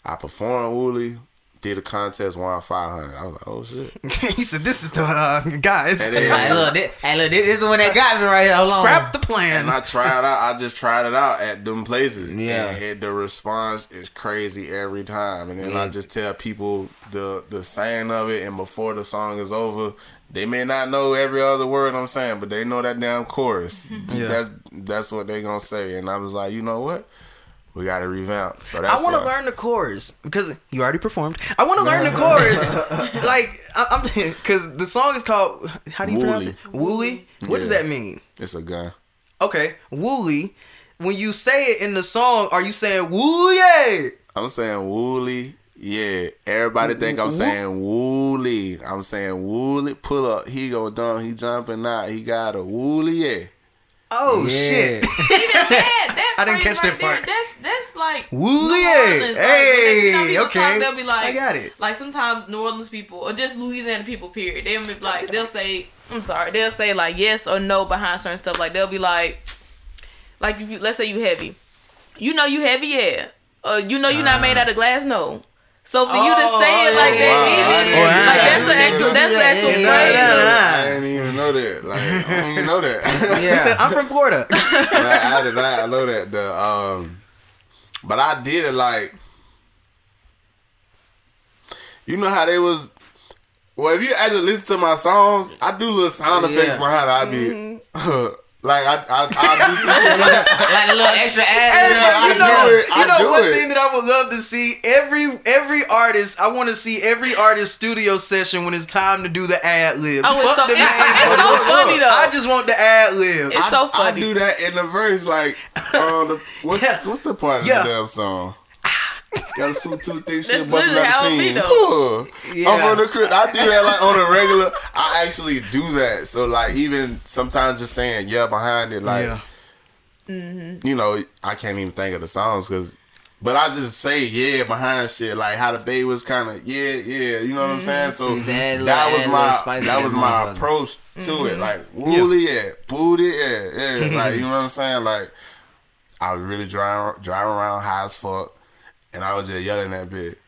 I performed Wooly, did a contest, won five hundred. I was like, oh shit. he said, "This is the uh, guys. And then- Hey, look, this, hey, look, this, this the one that got me right here. Hold on. Scrap the plan." And I tried out. I just tried it out at them places. Yeah. And had the response is crazy every time. And then I just tell people the the saying of it, and before the song is over, they may not know every other word I'm saying, but they know that damn chorus. Yeah. That's that's what they gonna say. And I was like, you know what? We got to revamp. So I want to learn the chorus because you already performed. I want to learn the chorus. like I, I'm because the song is called how do you pronounce it? Wooly. What does that mean? It's a gun. Okay, Wooly. When you say it in the song, are you saying woo yeah? I'm saying woolly. Yeah, everybody think I'm saying woolly. I'm saying woolly. Pull up. He go down. He jumping out. He got a woolly. Yeah. Oh Yeah. shit! Even that, that I didn't phrase catch that right there, part. That's that's like Woo New yeah. Orleans. Like, they- you know, Hey, people okay. Talk, they'll be like, I got it. Like sometimes New Orleans people or just Louisiana people, period. They'll be like, they'll say, I'm sorry, they'll say like yes or no behind certain stuff. Like they'll be like, like if you let's say you heavy, you know you heavy, yeah. Uh, you know you're not made out of glass, no. So for you to Oh, say it like yeah. that, Wow, even didn't like that's an actual, that's an actual Yeah, phrase. yeah, yeah. I didn't even know that. Like I didn't even know that. He said, "I'm from Florida." like, I did not. I know that. The um, but I did it like. You know how they was. Well, if you actually listen to my songs, I do little sound effects Yeah. behind it. I be like I I, I do some shit like that. like a little extra Hey, ass. Yeah, I you do know, it. I you know do one it. thing that I would love to see every every artist. I want to see every artist studio session when it's time to do the ad libs. Oh, it's Fuck so, the it's, man. it's so Look, funny look, though. I just want the ad libs. It's so I, funny. I do that in the verse, like um, the, what's Yeah. what's the part of Yeah. the damn song? Got some two thick shit That's busting out the scene. though. Huh. I'm from the crib. I do that like on a regular. I actually do that. So like even sometimes just saying yeah behind it, like yeah. you know, I can't even think of the songs because. But I just say yeah behind shit like how the baby was kind of yeah yeah you know what I'm saying so Just add a little- that was my that that was my approach to it like woolly yeah booty yeah yeah like you know what I'm saying like I was really driving driving around high as fuck and I was just yelling that bit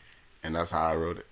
and that's how I wrote it.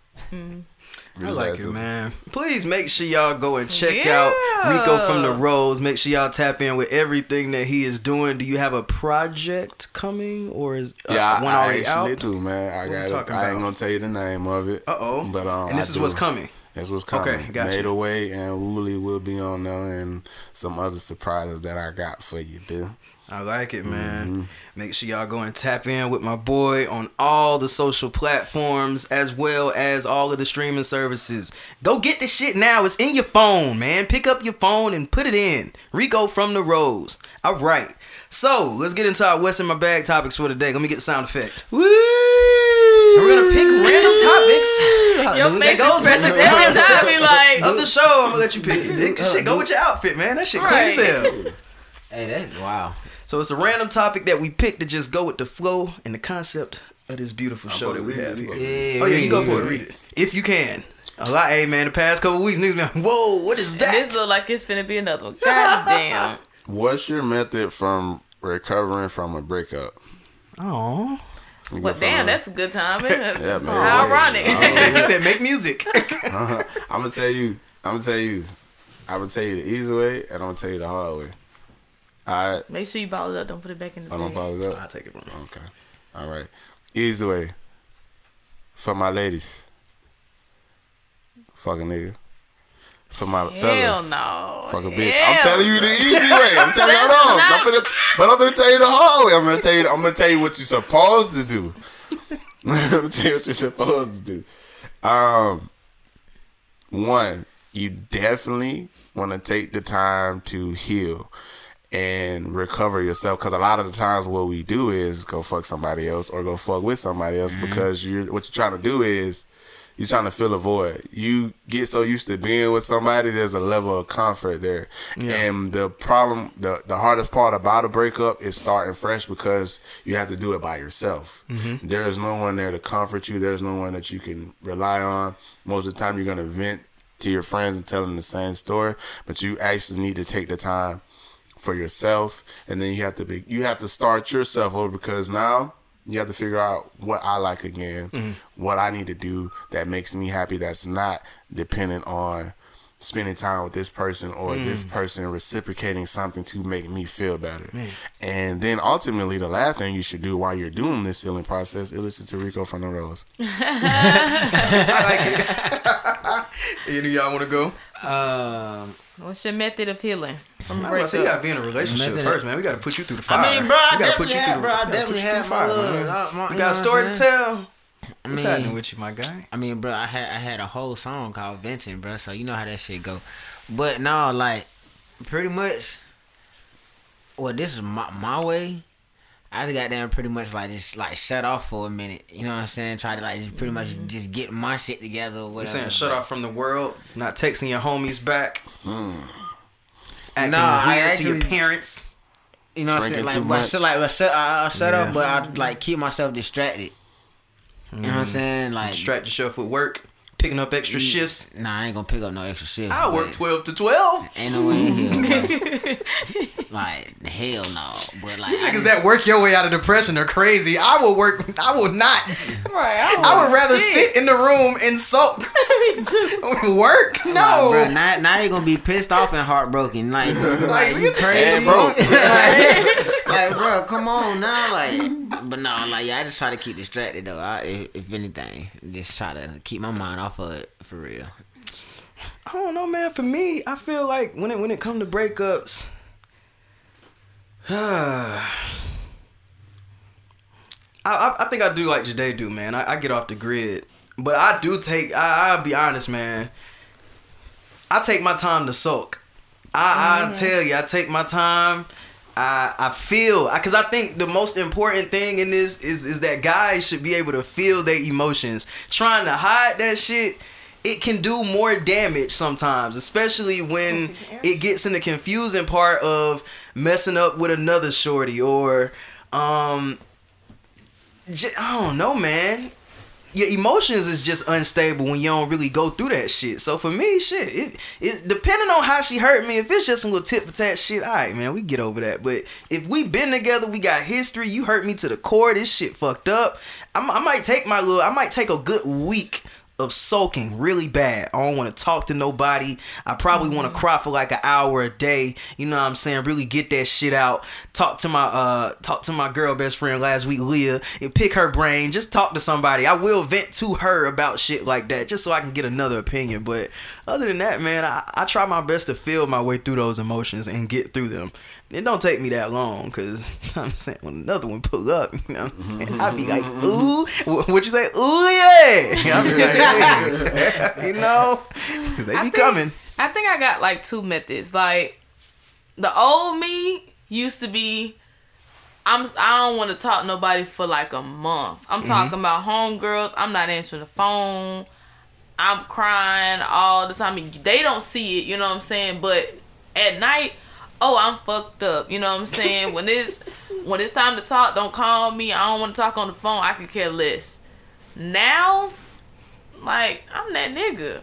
I Really like it, man. Please make sure y'all go and check Yeah. out Rico from the Rose. Make sure y'all tap in with everything that he is doing. Do you have a project coming, or is uh, Yeah, one I, I already actually out? do, man. I What got. talking I ain't gonna tell you the name of it. Uh oh. But um, and this I is do. what's coming. That's what's coming. Okay, got Made. Away and Wooly will be on there, and some other surprises that I got for you, dude. I like it, man. Mm-hmm. Make sure y'all go and tap in with my boy on all the social platforms as well as all of the streaming services. Go get the shit now. It's in your phone, man. Pick up your phone and put it in. Rico from the Rose. All right. So let's get into our What's in My Bag topics for today. Let me get the sound effect. Woo! We're gonna pick random topics. Your face goes with the every time concept be like, of the show. I'm gonna let you pick it. Oh, shit, go with your outfit, man. That shit crazy. as Right. hell. Hey, that wow. So it's a random topic that we picked to just go with the flow and the concept of this beautiful show that we have here. Yeah, Oh yeah, you go for it. Read it if you can. A lot, hey man. The past couple weeks, niggas been like, whoa, what is and that? this look like it's finna be another one. God damn. What's your method from recovering from a breakup? Oh, Well, damn, that's a good timing. That's man. How ironic. he said, he said make music. Uh-huh. I'm gonna tell you. I'm gonna tell you. I'm gonna tell you the easy way, and I'm gonna tell you the hard way. All right. Make sure you bottle it up. Don't put it back in the I don't bag. pause up. I'll take it from him. Okay. All right. Easy way. For my ladies. Fuck a nigga. For my Hell fellas. no. Fuck a bitch. Hell I'm telling you the easy way. I'm telling you, That's hold on. not- I'm finna, but I'm gonna tell you the hard way. I'm gonna tell you. I'm gonna tell you what you're supposed to do. I'm gonna tell you what you're supposed to do. Um, one, you definitely want to take the time to heal and recover yourself because a lot of the times what we do is go fuck somebody else or go fuck with somebody else mm-hmm. because you're what you're trying to do is you're trying to fill a void. You get so used to being with somebody, there's a level of comfort there. And the problem, the, the hardest part about a breakup is starting fresh because you have to do it by yourself. Mm-hmm. There is no one there to comfort you. There's no one that you can rely on. Most of the time, you're going to vent to your friends and tell them the same story, but you actually need to take the time for yourself and then you have to be you have to start yourself over because now you have to figure out what I like again, mm-hmm. what I need to do that makes me happy that's not dependent on spending time with this person or mm. this person reciprocating something to make me feel better. And then ultimately the last thing you should do while you're doing this healing process is listen to Rico from the Rose. I like it. Any of y'all want to go? Um, What's your method of healing from a I was about to say, you gotta be in a relationship Method- first, man. We gotta put you through the fire. I mean, bro, I we gotta definitely had, bro, I we gotta definitely put you through had the my fire, little, man. uh, my- You you got a story to tell. I What's mean- happening with you, my guy? I mean, bro, I had I had a whole song called "Venting," bro. So you know how that shit go. But no, like, pretty much. Well, this is my my way. I just got down pretty much like just like shut off for a minute. You know what I'm saying? Try to like just pretty much mm-hmm. just get my shit together or You're saying shut off from the world, not texting your homies back, hmm. acting Nah, I weird to your parents. You know what I'm saying? Like, but I shut like but shut I, I shut Yeah. off, but I like keep myself distracted. You know what I'm mm-hmm. saying? Like Distract yourself with work, picking up extra shifts. Nah, I ain't gonna pick up no extra shit. I work twelve to twelve. Ain't no way in hell, like hell no. But like Niggas that work your way out of depression are crazy. I will work. I will not. Right. I would rather sit in the room and soak. work? Nah, No. bro, now, now you gonna be pissed off and heartbroken. Like, like you crazy, And broke. like, like, bro, come on now, like, but no, like, yeah, I just try to keep distracted though. I, if, if anything, just try to keep my mind off of it for real. I don't know, man. For me, I feel like when it when it come to breakups, I, I I think I do like Jade do, man. I, I get off the grid, but I do take. I, I'll be honest, man. I take my time to soak. I, I mm-hmm. tell you, I take my time. I I feel because I think the most important thing in this is is that guys should be able to feel their emotions. Trying to hide that shit, it can do more damage sometimes, especially when it gets in the confusing part of messing up with another shorty or um j- I don't know, man. Your emotions is just unstable when you don't really go through that shit. So for me, shit, it, it depending on how she hurt me, if it's just some little tit for tat shit, all right, man, we get over that. But if we been together, we got history. You hurt me to the core. This shit fucked up. I, I might take my little. I might take a good week of sulking really bad. I don't want to talk to nobody. I probably want to cry for like an hour a day. You know what I'm saying? Really get that shit out. Talk to my uh talk to my girl best friend last week, Leah, and pick her brain. Just talk to somebody. I will vent to her about shit like that, just so I can get another opinion. But other than that, man, I, I try my best to feel my way through those emotions and get through them. It don't take me that long because I'm saying when another one pull up, you know what I'm saying? I'll be like, mm-hmm. ooh, wh- what you say? Ooh, yeah. Like, you know, 'Cause they I be think- coming. I think I got like two methods. Like the old me used to be I'm I don't want to talk to nobody for like a month. I'm mm-hmm. talking about homegirls. I'm not answering the phone. I'm crying all the time. They don't see it, you know what I'm saying? But at night, oh, I'm fucked up. You know what I'm saying? when it's when it's time to talk, don't call me. I don't want to talk on the phone. I can care less. Now, like I'm that nigga.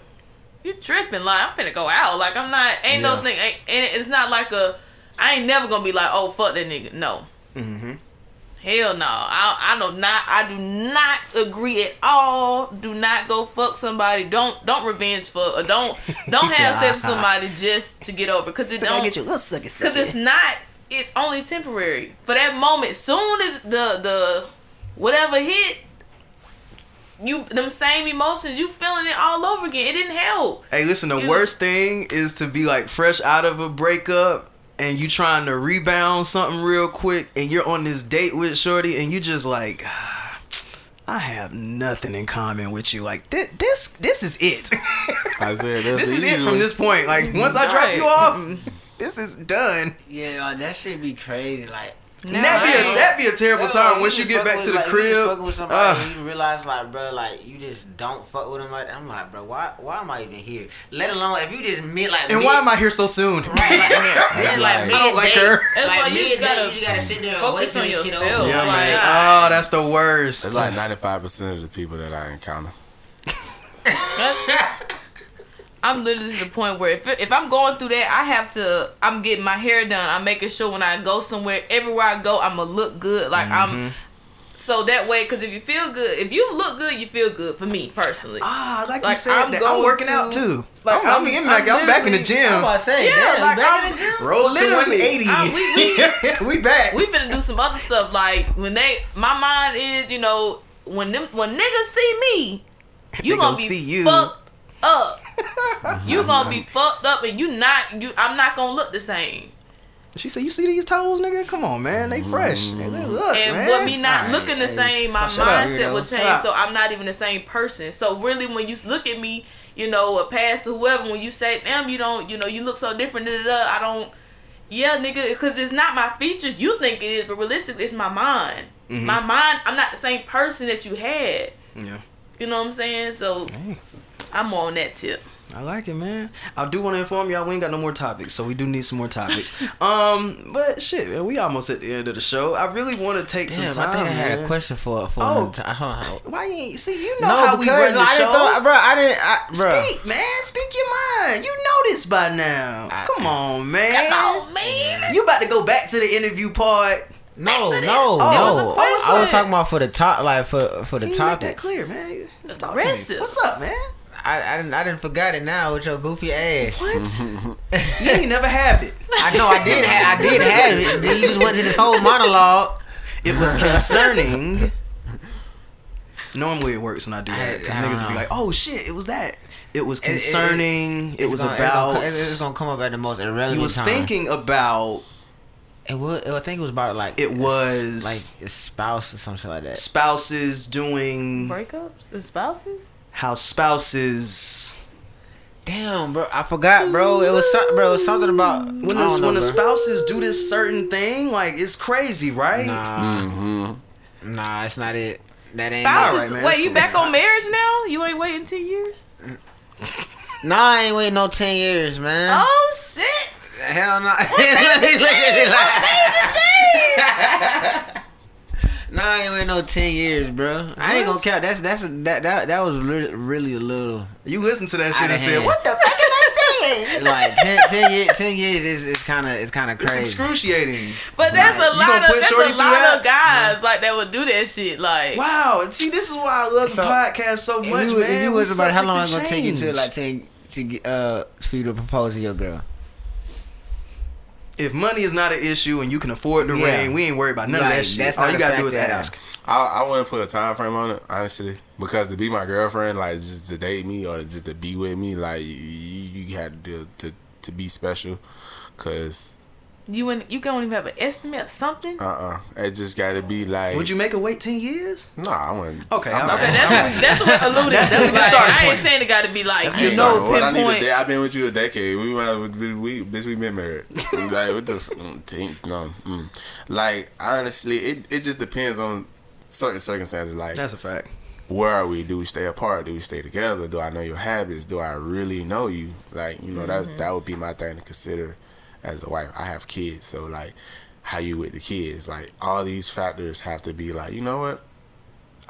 You tripping? Like I'm finna go out. Like I'm not. Ain't no thing. Ain't, and it's not like a. I ain't never gonna be like, oh fuck that nigga. No. Mm-hmm. Hell no. I I know not. I do not agree at all. Do not go fuck somebody. Don't don't revenge for. Or don't don't have sex with "Ah." somebody just to get over. Cause it don't. your little sucky Cause it's not. It's only temporary. For that moment, soon as the the whatever hit, you them same emotions, you feeling it all over again. It didn't help. Hey, listen, the You- worst thing is to be like fresh out of a breakup and you trying to rebound something real quick and you're on this date with Shorty and you just like "Ah, I have nothing in common with you. Like this this this is it. I said this is it from this point. Like once I drop you off, this is done. Yeah, like, that should be crazy. Like And that'd be a that'd be a terrible That's time like, once you you get back fucking to the with, like, you just crib. fucking with somebody Ugh. and you realize like, bro, like you just don't fuck with them. Like I'm like, bro, why why am I even here? Let alone if you just mid like and mid, why am I here so soon? Right, like, then, like, like- I don't like her. That's like why you mid gotta date, you gotta sit there and wait till on this shit over. Yeah, Oh my man. God. Oh, that's the worst. It's like ninety five percent of the people that I encounter. That's- I'm literally to the point where if if I'm going through that, I have to. I'm getting my hair done. I'm making sure when I go somewhere, everywhere I go, I'ma look good. Like Mm-hmm. I'm. So that way, because if you feel good, if you look good, you feel good. For me personally, Ah, like, you said, I'm that. I'm going working to- out too. like, I'm, I I'm- mean, like, I'm, I'm back in the literally- I'm gym. about to say, Yeah, damn, like, back I'm- in the gym. Roll to Literally. 180. I- we- we back. we finna do some other stuff. Like when they, my mind is, you know, when them when niggas see me, you gonna gonna be see you. fucked up. you gonna be fucked up, and you not you. I'm not gonna look the same. She said, "You see these toes, nigga? Come on, man. They fresh. They look, And man. with me not Alright, looking the hey, same, my shut up, mindset weirdo. will change. So I'm not even the same person. So really, when you look at me, you know, a past whoever, when you say, "Damn, you don't," you know, you look so different. Da, da, da, I don't. Yeah, nigga, because it's not my features. You think it is, but realistically, it's my mind. Mm-hmm. My mind. I'm not the same person that you had. Yeah, You know what I'm saying? So Hey. I'm on that tip. I like it, man. I do want to inform y'all we ain't got no more topics, so we do need some more topics. um, but shit, man, we almost at the end of the show. I really want to take Damn, some time. I think I had man. a question for for Oh. another time. Hold on, hold on. Why you ain't see? You know No, how we run the I show. thought, bro. I didn't, I, bro. Speak, man. Speak your mind. You know this by now. I- Come on, man. Oh man. You about to go back to the interview part. No, no, It no. was I was talking about for the top, like for for the You make that topic. clear, man. Talk to me. Aggressive. What's up, man? I, I didn't I didn't forgot it now with your goofy ass. What? Mm-hmm. you ain't never have it. I know I did have I did have it. Then you just went to this whole monologue. It was concerning. Normally it works when I do that because I- I niggas would be like, "Oh shit, it was that." It was It- it- concerning. It, was gonna- about. It's gonna, it's gonna come up at the most irrelevant you was time. thinking about It was. I think it was about like It was- like a spouse or something like that. spouses doing Breakups and spouses. How spouses Damn, bro, I forgot, bro. It was some, bro. It was something about when I the, don't know, when the spouses do this certain thing, like it's crazy, right? Nah, Mm-hmm. nah, it's not it. That ain't Spouses. Alright, man, Wait, you back on marriage now? You ain't waiting ten years? Nah, I ain't waiting no ten years, man. Oh shit! Hell no. Look at me like- Nah, I ain't waiting no ten years, bro. I ain't gonna count. That's that's that that that was really, really a little. You listen to that shit Outta and said, "What the fuck am I saying?" Like 10, 10 years, ten years is is kind of it's kind of It's crazy. excruciating. But there's a lot of put there's a lot that? of guys like that would do that shit. Like Wow. See, this is why I love So, the podcast so If much, you, man. if you was about how long subject it's gonna take you to like to to get, uh for you to propose to your girl? If money is not an issue and you can afford the Yeah. ring, we ain't worried about none Like, of that shit. that's All you gotta do is factor ask. I, I wouldn't put a time frame on it, honestly, because to be my girlfriend, like just to date me or just to be with me, like you, you had to to to be special, cause You and you don't even have an estimate or something. Uh uh It just gotta be like. Would you make her wait ten years? Nah, I wouldn't. Okay, I'm I'm- not- Okay, that's that's what alluded That's- to. that's a good like, starting I ain't saying it got to be like That's a you good know starting What I need a day, I've been with you a decade. We might we, we bitch we been married. like what the f- mm, team? No, mm. like honestly, it it just depends on certain circumstances. Like That's a fact. where are we? Do we stay apart? Do we stay together? Do I know your habits? Do I really know you? Like you know that that would be my thing to consider as a wife. I have kids, so like how you with the kids? Like all these factors have to be like you know what.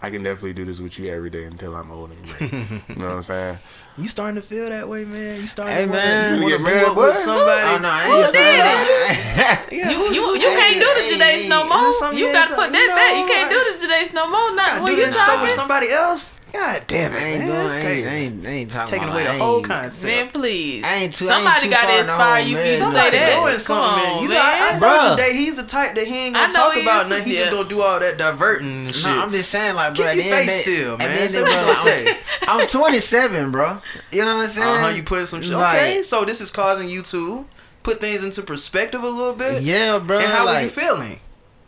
I can definitely do this with you every day until I'm old and gray. you know what I'm saying? You starting to feel that way, man. You starting Hey, to man. want You to get grow married, up with somebody. Oh no, I Who ain't did it? Yeah. You you you can't do the Jadays no more. There's You gotta put that you back. You can't do the today's no more. Not I when you this show with talking. somebody else. God damn it, I ain't man. doing. That's crazy. I ain't, I ain't talking Taking about away the whole concept. Man, please. I ain't too- I ain't Somebody too got to far inspire you for man. you to say that. doing Come something, on, man. You man. know, I know Bruh. Jay. He's the type that he ain't gonna talk about nothing. He just gonna do all that diverting and shit. No, I'm just saying, like, Keep bro. at your the end of face the day- still, man. the end of Say the what day, you gonna I'm- I'm 27, bro. You know what I'm saying? uh huh. You putting some shit. Like, Okay, so this is causing you to put things into perspective a little bit. Yeah, bro. And how like, are you feeling?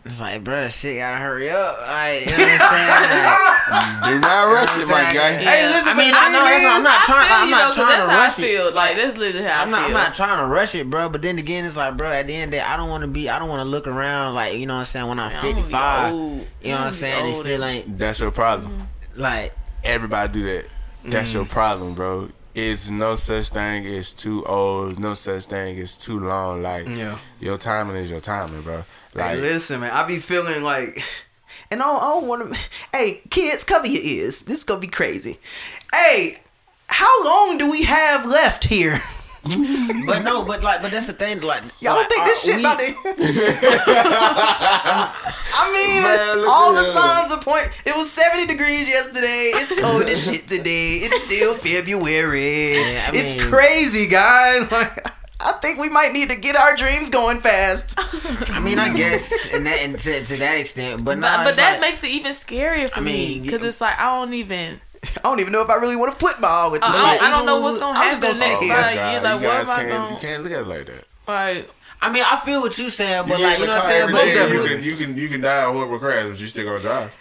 It's like, bro, shit gotta hurry up. Like, you know what I'm saying? Like, Do not rush it, my saying? guy. Hey, listen, I mean, but I know that's not, I'm not trying. feel I'm you not though, 'cause trying that's to how I rush it. Like that's literally how I'm I not, feel. I'm not trying to rush it, bro. But then again, it's like, bro, at the end of the day, I don't want to be, I don't want to look around like, you know what I'm saying, when I'm Man, I'm 55. You know what I'm I'm gonna be saying? It still and- ain't, That's your problem. like, Everybody do that. That's your mm. problem, bro. It's no such thing as too old. No such thing as too long. Like Yeah. your timing is your timing, bro. Hey, Like listen, man. I be feeling like, and I don't, don't want to. Hey, kids, cover your ears. This is gonna be crazy. Hey, how long do we have left here? but no, but like, but that's the thing, like, Y'all like, don't think this shit we- about to? I mean, Man, all the signs are point. It was seventy degrees yesterday. It's cold as shit today. It's still February. Yeah, I it's crazy, guys. Like, I think we might need to get our dreams going fast. I mean, I guess, and that, and to, to that extent, but But, no, but it's that like, makes it even scarier for I me because it's like I don't even. I don't even know if I really want to put my all into I shit. don't, I don't know what's gonna happen gonna next. here. Like, God, like, you what guys am I can't, you can't look at it like that. Right. I mean, I feel what you're saying, but You like, you know what I'm saying? But you can you can you can die a horrible crash, but you still gonna drive.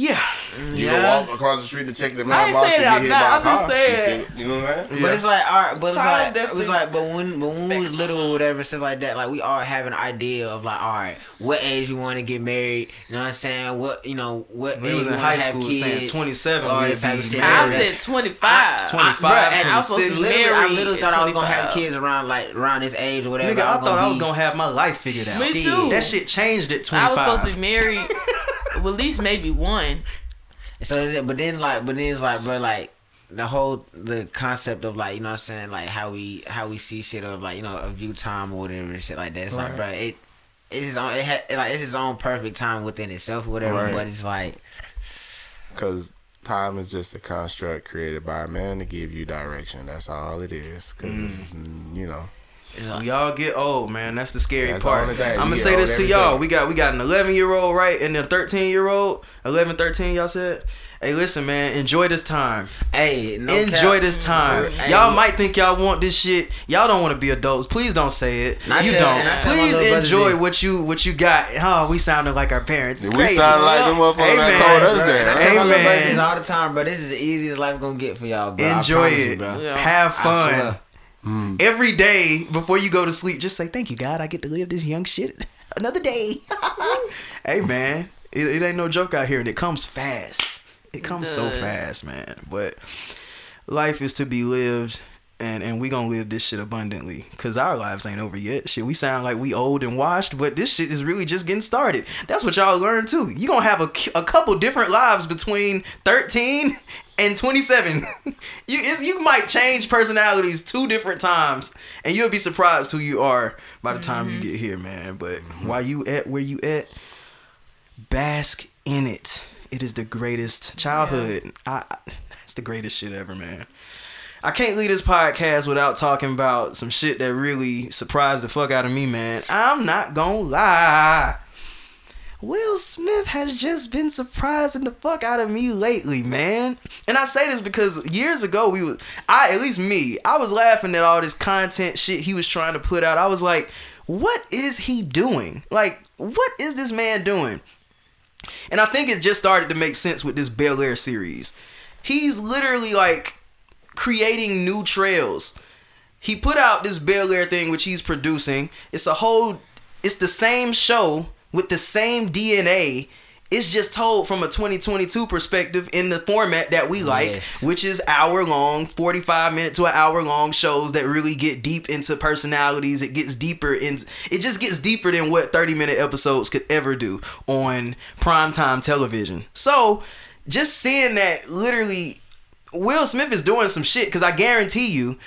Yeah, You Yeah. can walk across the street to check the I ain't mailbox and get hit that. by a I'm just car. saying. You, know what I'm saying? But it's like, all right, but it's Time like, it was like, but when, but when we was little or whatever, stuff like that, like we all have an idea of like, all right, what age you want to get married? You know what I'm saying? What you know, what we age was you in wanna high school kids, saying 27 all we'd this type of shit. I said 25. 25, Bruh, and I was supposed to be 26. Literally, I literally thought I was gonna have kids around like around this age or whatever. nigga, I was thought gonna I was gonna have my life figured out. Me too. That shit changed at I was supposed to be married. Well, at least maybe one. So, but then like, but then it's like, bro, like the whole the concept of like, you know what I'm saying, like how we how we see shit of like, you know, a view time or whatever and shit like that. It's like, Right. bro, it it's his own, it ha, like it's his own perfect time within itself or whatever. Right. But it's like, Because time is just a construct created by man to give you direction. That's all it is. Because mm. you know, it's like We all get old, man. That's the scary That's part. only thing. I'm gonna say this to y'all. second. We got we got an 11 year old, right, and a 13 year old. 11, 13, y'all said. Hey, listen, man. Enjoy this time. hey, no Enjoy cap. this time. Hey, y'all might think y'all want this shit. Y'all don't want to be adults. Please don't say it. And I you tell- don't. and I tell my Please enjoy what you what you got. Oh, we sounding like our parents. It's we crazy. sound like them motherfuckers Hey, that man. told us Bro, that. tell my little Amen. all the time, bro. This is the easiest life gonna get for y'all, bro. Enjoy promise you, it. bro. Yeah. Have I fun. Swear. Every day before you go to sleep, just say thank you, God. I get to live this young shit another day. hey, man, it, it ain't no joke out here, and it comes fast. It comes so fast, man. But life is to be lived, and and we gonna live this shit abundantly, cause our lives ain't over yet. Shit, we sound like we old and washed, but this shit is really just getting started. That's what y'all learn too. You gonna have a, a couple different lives between thirteen and 27 you it's, you might change personalities two different times and you'll be surprised who you are by the time you mm-hmm. get here man. But mm-hmm. while you at where you at bask in it. It is the greatest childhood. I, I it's the greatest shit ever man. I can't leave this podcast without talking about some shit that really surprised the fuck out of me, man. I'm not gonna lie. Will Smith has just been surprising the fuck out of me lately, man. And I say this because years ago we was I at least me, I was laughing at all this content shit he was trying to put out. I was like, what is he doing? Like, what is this man doing? And I think it just started to make sense with this Bel Air series. He's literally like creating new trails. He put out this Bel Air thing, which he's producing. It's a whole, it's the same show with the same DNA. It's just told from a 2022 perspective in the format that we like, Yes. which is hour long, 45 minute to an hour long shows that really get deep into personalities. It gets deeper in, it just gets deeper than what 30 minute episodes could ever do on primetime television. So, just seeing that literally Will Smith is doing some shit because I guarantee you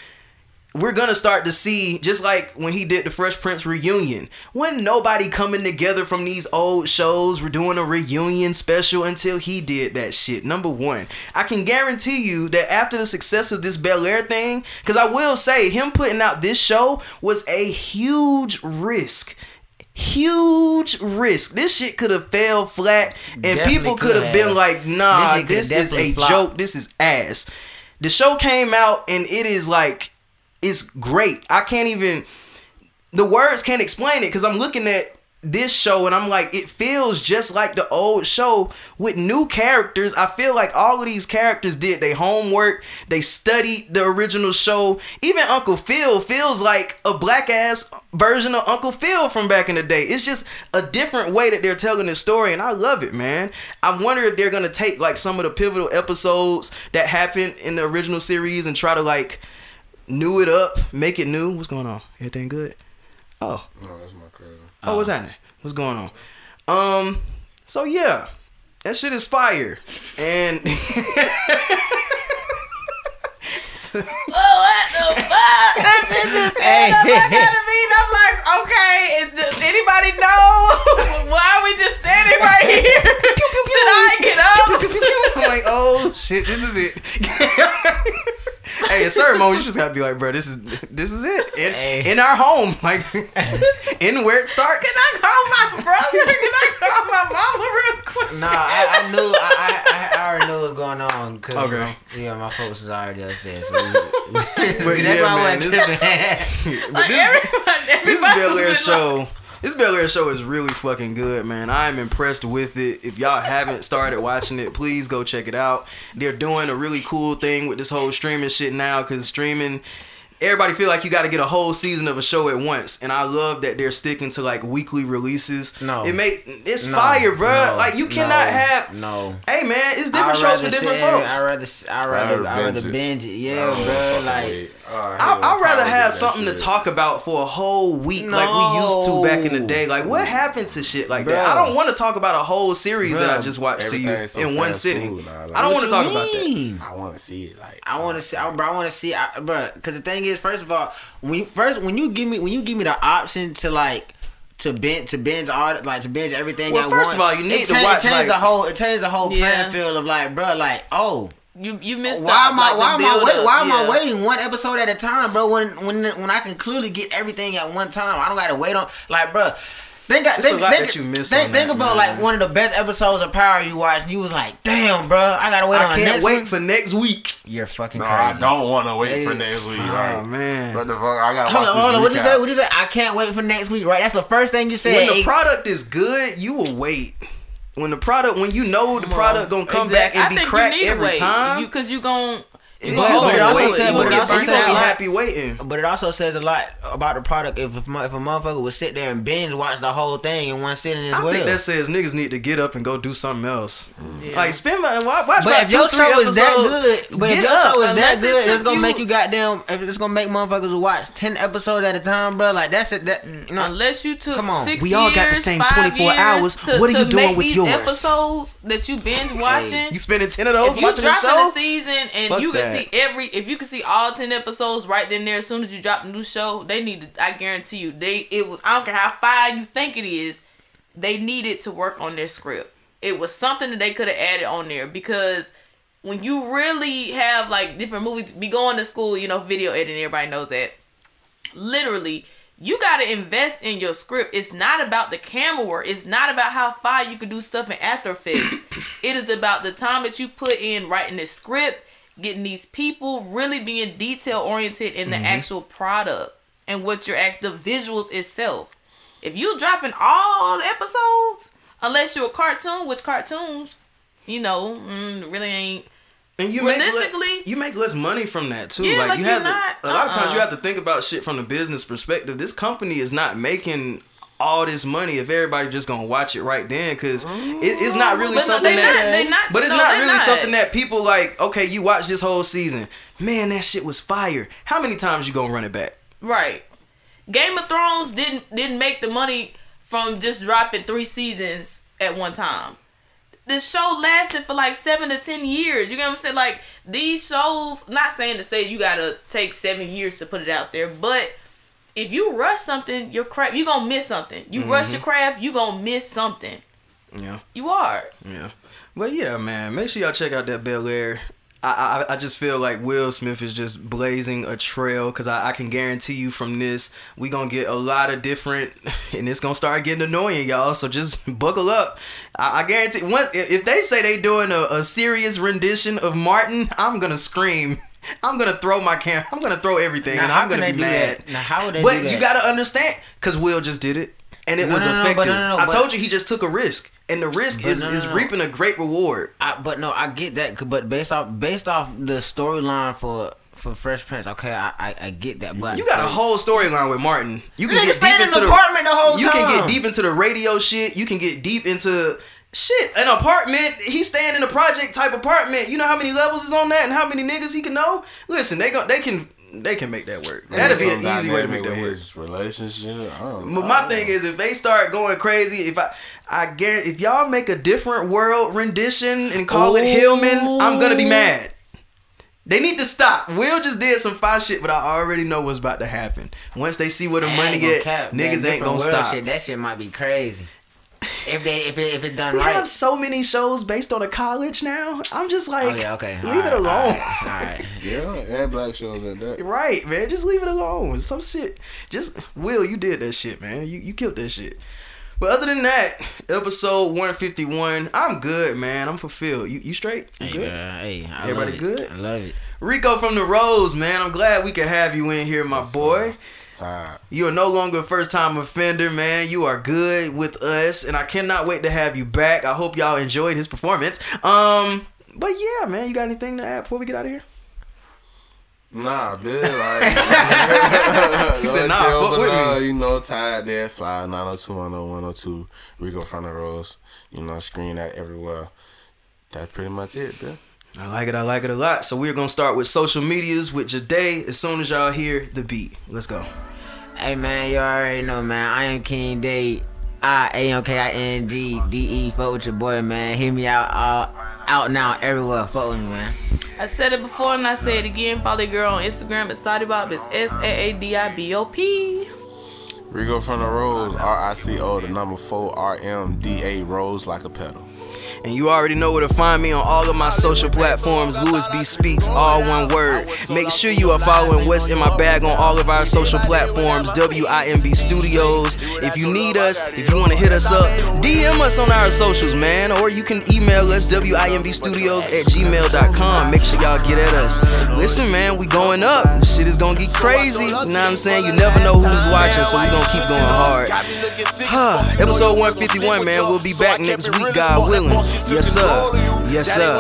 we're gonna start to see just like when he did the Fresh Prince reunion. When nobody coming together from these old shows, we're doing a reunion special until he did that shit. Number one, I can guarantee you that after the success of this Bel Air thing, because I will say him putting out this show was a huge risk. Huge risk. This shit could have fell flat, and Definitely people could have been like, "Nah, This this, is a flopped. joke. This is ass." The show came out, and it is like it's great. I can't even the words can't explain it because I'm looking at this show and I'm like, it feels just like the old show with new characters. I feel like all of these characters did their homework, they studied the original show. Even Uncle Phil feels like a black ass version of Uncle Phil from back in the day. It's just a different way that they're telling the story, and I love it, man. I wonder if they're gonna take like some of the pivotal episodes that happened in the original series and try to like new it up, make it new. What's going on? Everything good? Oh, No, that's my cousin. oh, what's happening? What's going on? Um, so yeah, that shit is fire, and Oh, what the fuck? That shit just Hey. hey. I gotta be. I'm like, okay, does anybody know why we just standing right here? Should I get up? I'm like, oh shit, this is it. Hey, at certain moments, you just gotta be like, bro, this is this is it in, Hey. in our home, like in where it starts. Can I call my brother? Can I call my mama real quick? Nah, I, I knew I, I, I already knew what was going on because Okay. Um, yeah, my folks was already upstairs. So we, But that's yeah, why I man, wasn't this- tripping. But Like this- everybody, this Bel Air was like- show. This Bel Air show is really fucking good, man. I am impressed with it. If y'all haven't started watching it, please go check it out. They're doing a really cool thing with this whole streaming shit now because streaming. Everybody feel like you got to get a whole season of a show at once, and I love that they're sticking to like weekly releases. No. it make it's No, fire, bro. no, like you no, cannot have. no. Hey man, it's different shows for different sit- folks. I rather, s- I rather, I rather binge binge it. it. Yeah, Oh, bro. Like, wait. Oh, I hate I, when I'd rather have do that something to talk about for a whole week, like we used to back in the day. Like, what happened to shit like that? I don't want to talk about a whole series that I just watched to you so in one fast sitting. food now, like- I don't want to talk you about that. I want to see it. Like I want to uh, see, I, bro. I want to see, I, bro. Because the thing is, first of all, when you first when you give me when you give me the option to like to binge to binge all like to binge everything. Well, at first once, of all, you need it to change- watch, It changes like- the whole. It changes the whole Yeah. playing field of like, bro. Like, oh, You you missed why out, am I? like, why am I wait? up, Why am. I waiting one episode at a time, bro? When when when I can clearly get everything at one time, I don't gotta wait on like, bro. Think, It's think, a lot think, that you miss think, on think that, about man. like one of the best episodes of Power you watched. And you was like, "Damn, bro, I gotta wait on I the can't next wait one." for next week. You're fucking no, crazy. I don't want to wait for next week. Oh like, man. what the fuck? I gotta Hold watch on, this hold on. What you recap. say? What you say? I can't wait for next week. Right? That's the first thing you said. When the It- product is good, you will wait. When the product, when you know the product gonna come Exact- back and I be think cracked you need to every wait. time, cause you gon' you gonna gonna but it also said- you but it gonna also be- you said be happy waiting. But it also says a lot about the product if if, mo- if a motherfucker would sit there and binge watch the whole thing in one sitting as I well. think that says niggas need to get up and go do something else. Yeah. Like spend my watch, watch but about if two, your three show is that episodes, good, but if get your up. show is that it good, it's took gonna make you goddamn. If it's gonna make motherfuckers watch ten episodes at a time, bro. Like that's it. That you know. Unless you took Come on. six We all got the years, same five 24 years hours. To, What are you doing make with these yours? episodes that you binge watching? You spending ten of those watching the show? season and you can that. See every, if you can see all ten episodes right then there as soon as you drop the new show, they need to. I guarantee you, they it was. I don't care how fine you think it is, they needed to work on their script. It was something that they could have added on there because when you really have like different movies, be going to school, you know, video editing, everybody knows that. Literally, you got to invest in your script. It's not about the camera work. It's not about how far you can do stuff in After Effects. it is about the time that you put in writing the script, getting these people really being detail oriented in the actual product. and what your act the visuals itself. If you dropping all the episodes, unless you're a cartoon, which cartoons, you know, mm, really ain't. And you make less, Realistically- you make less money from that too. Yeah, like, like you have not- to, a lot of times uh-uh. you have to think about shit from the business perspective. This company is not making all this money if everybody just gonna watch it right then because it, it's not really But something they that not- not- but it's no, not really not. something that people like okay you watch this whole season man that shit was fire how many times you gonna run it back Right. Game of Thrones didn't didn't make the money from just dropping three seasons at one time. The show lasted for like seven to ten years. You get what I'm saying? Like these shows, not saying to say you gotta take seven years to put it out there, but if you rush something, your craft you gonna miss something. You rush your mm-hmm. craft, you gonna miss something. yeah You are. Yeah. But yeah, man, make sure y'all check out that Bel Air. I, I I just feel like Will Smith is just blazing a trail because I, I can guarantee you from this we gonna get a lot of different and it's gonna start getting annoying y'all so just buckle up I, I guarantee once if if they say they doing a, a serious rendition of Martin I'm gonna scream I'm gonna throw my camera I'm gonna throw everything Now, and I'm gonna be mad that? Now, how would they but do that? you gotta understand because Will just did it and it No, was no, effective no, I told you he just took a risk and the risk is, is reaping a great reward I, but no, I get that. But based off based off the storyline for for Fresh Prince, okay, I I, I get that. But You got a whole storyline with Martin. You can get deep in into the the apartment the whole time. You can get deep into the radio shit. You can get deep into shit. An apartment. He's staying in a project type apartment. You know how many levels is on that and how many niggas he can know. Listen, they go. They can. They can make that work. That'd be an easy way to make that with work. His relationship. I don't But know. my thing is, if they start going crazy, if I, I guarantee, if y'all make a different world rendition and call it Hillman, I'm gonna be mad. They need to stop. Will just did some fine shit, but I already know what's about to happen. Once they see where the I money ain't get, cap, niggas that ain't gonna stop. Shit, that shit might be crazy. If they if it if it done We right. have so many shows based on a college now. I'm just oh, like, oh yeah, okay. leave it alone. All right. Yeah, and black shows at that. Right, man. Just leave it alone. Some shit. Just Will, you did that shit, man. You you killed that shit. But other than that, episode 151, I'm good, man. I'm fulfilled. You you straight? You Hey, good? girl, hey, I Everybody love good? I love it. Rico from the Rose, man. I'm glad we could have you in here, my Yes, boy. sir. Tired. You are no longer a first time offender, man. You are good with us, and I cannot wait to have you back. I hope y'all enjoyed his performance. Um, but yeah, man, you got anything to add before we get out of here? Nah, bitch. Like, He said, nah, fuck with me. You know, tired, dead, fly, 902, 102, Rico from the Rose. You know, screen that everywhere. That's pretty much it, bitch. I like it. I like it a lot. So we're gonna start with social medias with Jade as soon as y'all hear the beat. Let's go. Hey man, you already know man. I am King De. I A M K I N G D E. Fuck with your boy, man. Hear me out, all out now, everywhere. Fuck with me, man. I said it before and I say it again. Follow your girl on Instagram at Saadi Bop. It's S A A D I B O P. Rico from the Rose, R I C O, the number four, R M D A, Rose like a pedal. And you already know where to find me on all of my social platforms. Louis B Speaks, all one word. Make sure you are following What's in My Bag on all of our social platforms, WIMB Studios. If you need us, if you want to hit us up, DM us on our socials, man. Or you can email us, WIMBstudios at gmail.com. Make sure y'all get at us. Listen, man, we going up. Shit is going to get crazy. You know what I'm saying? You never know who's watching, so we going to keep going hard. Huh, episode 151, man. We'll be back next week, God willing. Yes, sir. Yes, sir.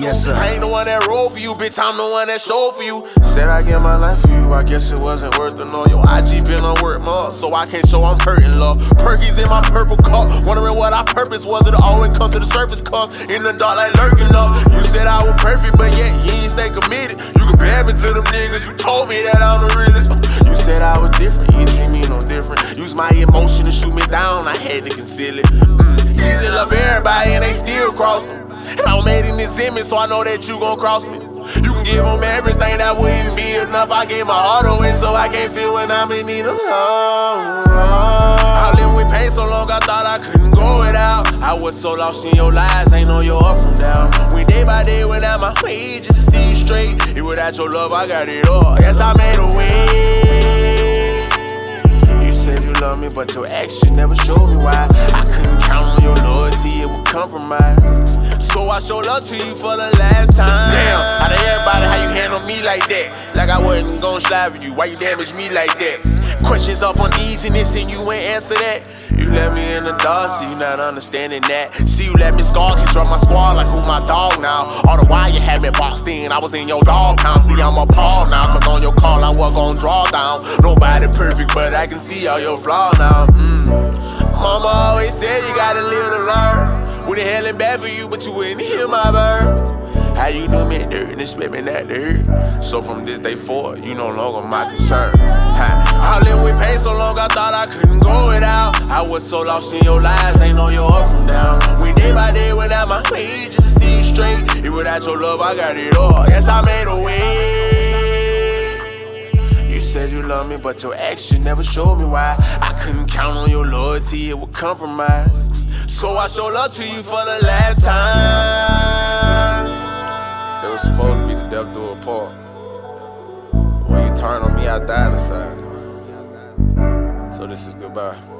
Yes, sir. I ain't the one that rolled for you, bitch. I'm the one that showed for you. Said I give my life for you. I guess it wasn't worth the know. Your IG been on work more, so I can't show I'm hurting love. Perky's in my purple cup, wondering what our purpose was. It always come to the surface, cause in the dark like lurking up. You said I and they cross them. And I was made in this image, so I know that you gon' cross me. You can give them everything that wouldn't be enough. I gave my heart away, so I can't feel when I'm in need of love. I lived with pain so long, I thought I couldn't go without. I was so lost in your lies, ain't know your up from down. When day by day went out my way just to see you straight. If without your love, I got it all. Yes, I made a way. You said you love me, but your actions never showed me why. I couldn't count on your loyalty, it would compromise. So I showed love to you for the last time. Damn, out of everybody how you handle me like that? Like I wasn't gon' slide with you, why you damage me like that? Questions off uneasiness and you ain't answer that. You left me in the dark, so you not understanding that. See, you let me scar, control my squad like who my dog now. All the while you had me boxed in, I was in your dog pound. See, I'm appalled now, cause on your call I was gon' draw down. Nobody perfect, but I can see all your flaws now. Mm. Mama always said you gotta live to learn. Would it hell and bad for you, but you wouldn't hear my bird. How you do me dirt and expect me to hurt? So from this day forward, you no longer my concern. I lived with pain so long, I thought I couldn't go without. I was so lost in your lies, ain't know your up from down. We day by day without my way, just to see you straight. Even without your love, I got it all. Yes, I made a way. Said you love me, but your actions never showed me why. I couldn't count on your loyalty, it would compromise. So I showed love to you for the last time. It was supposed to be the death do part. When you turn on me, I died inside. So this is goodbye.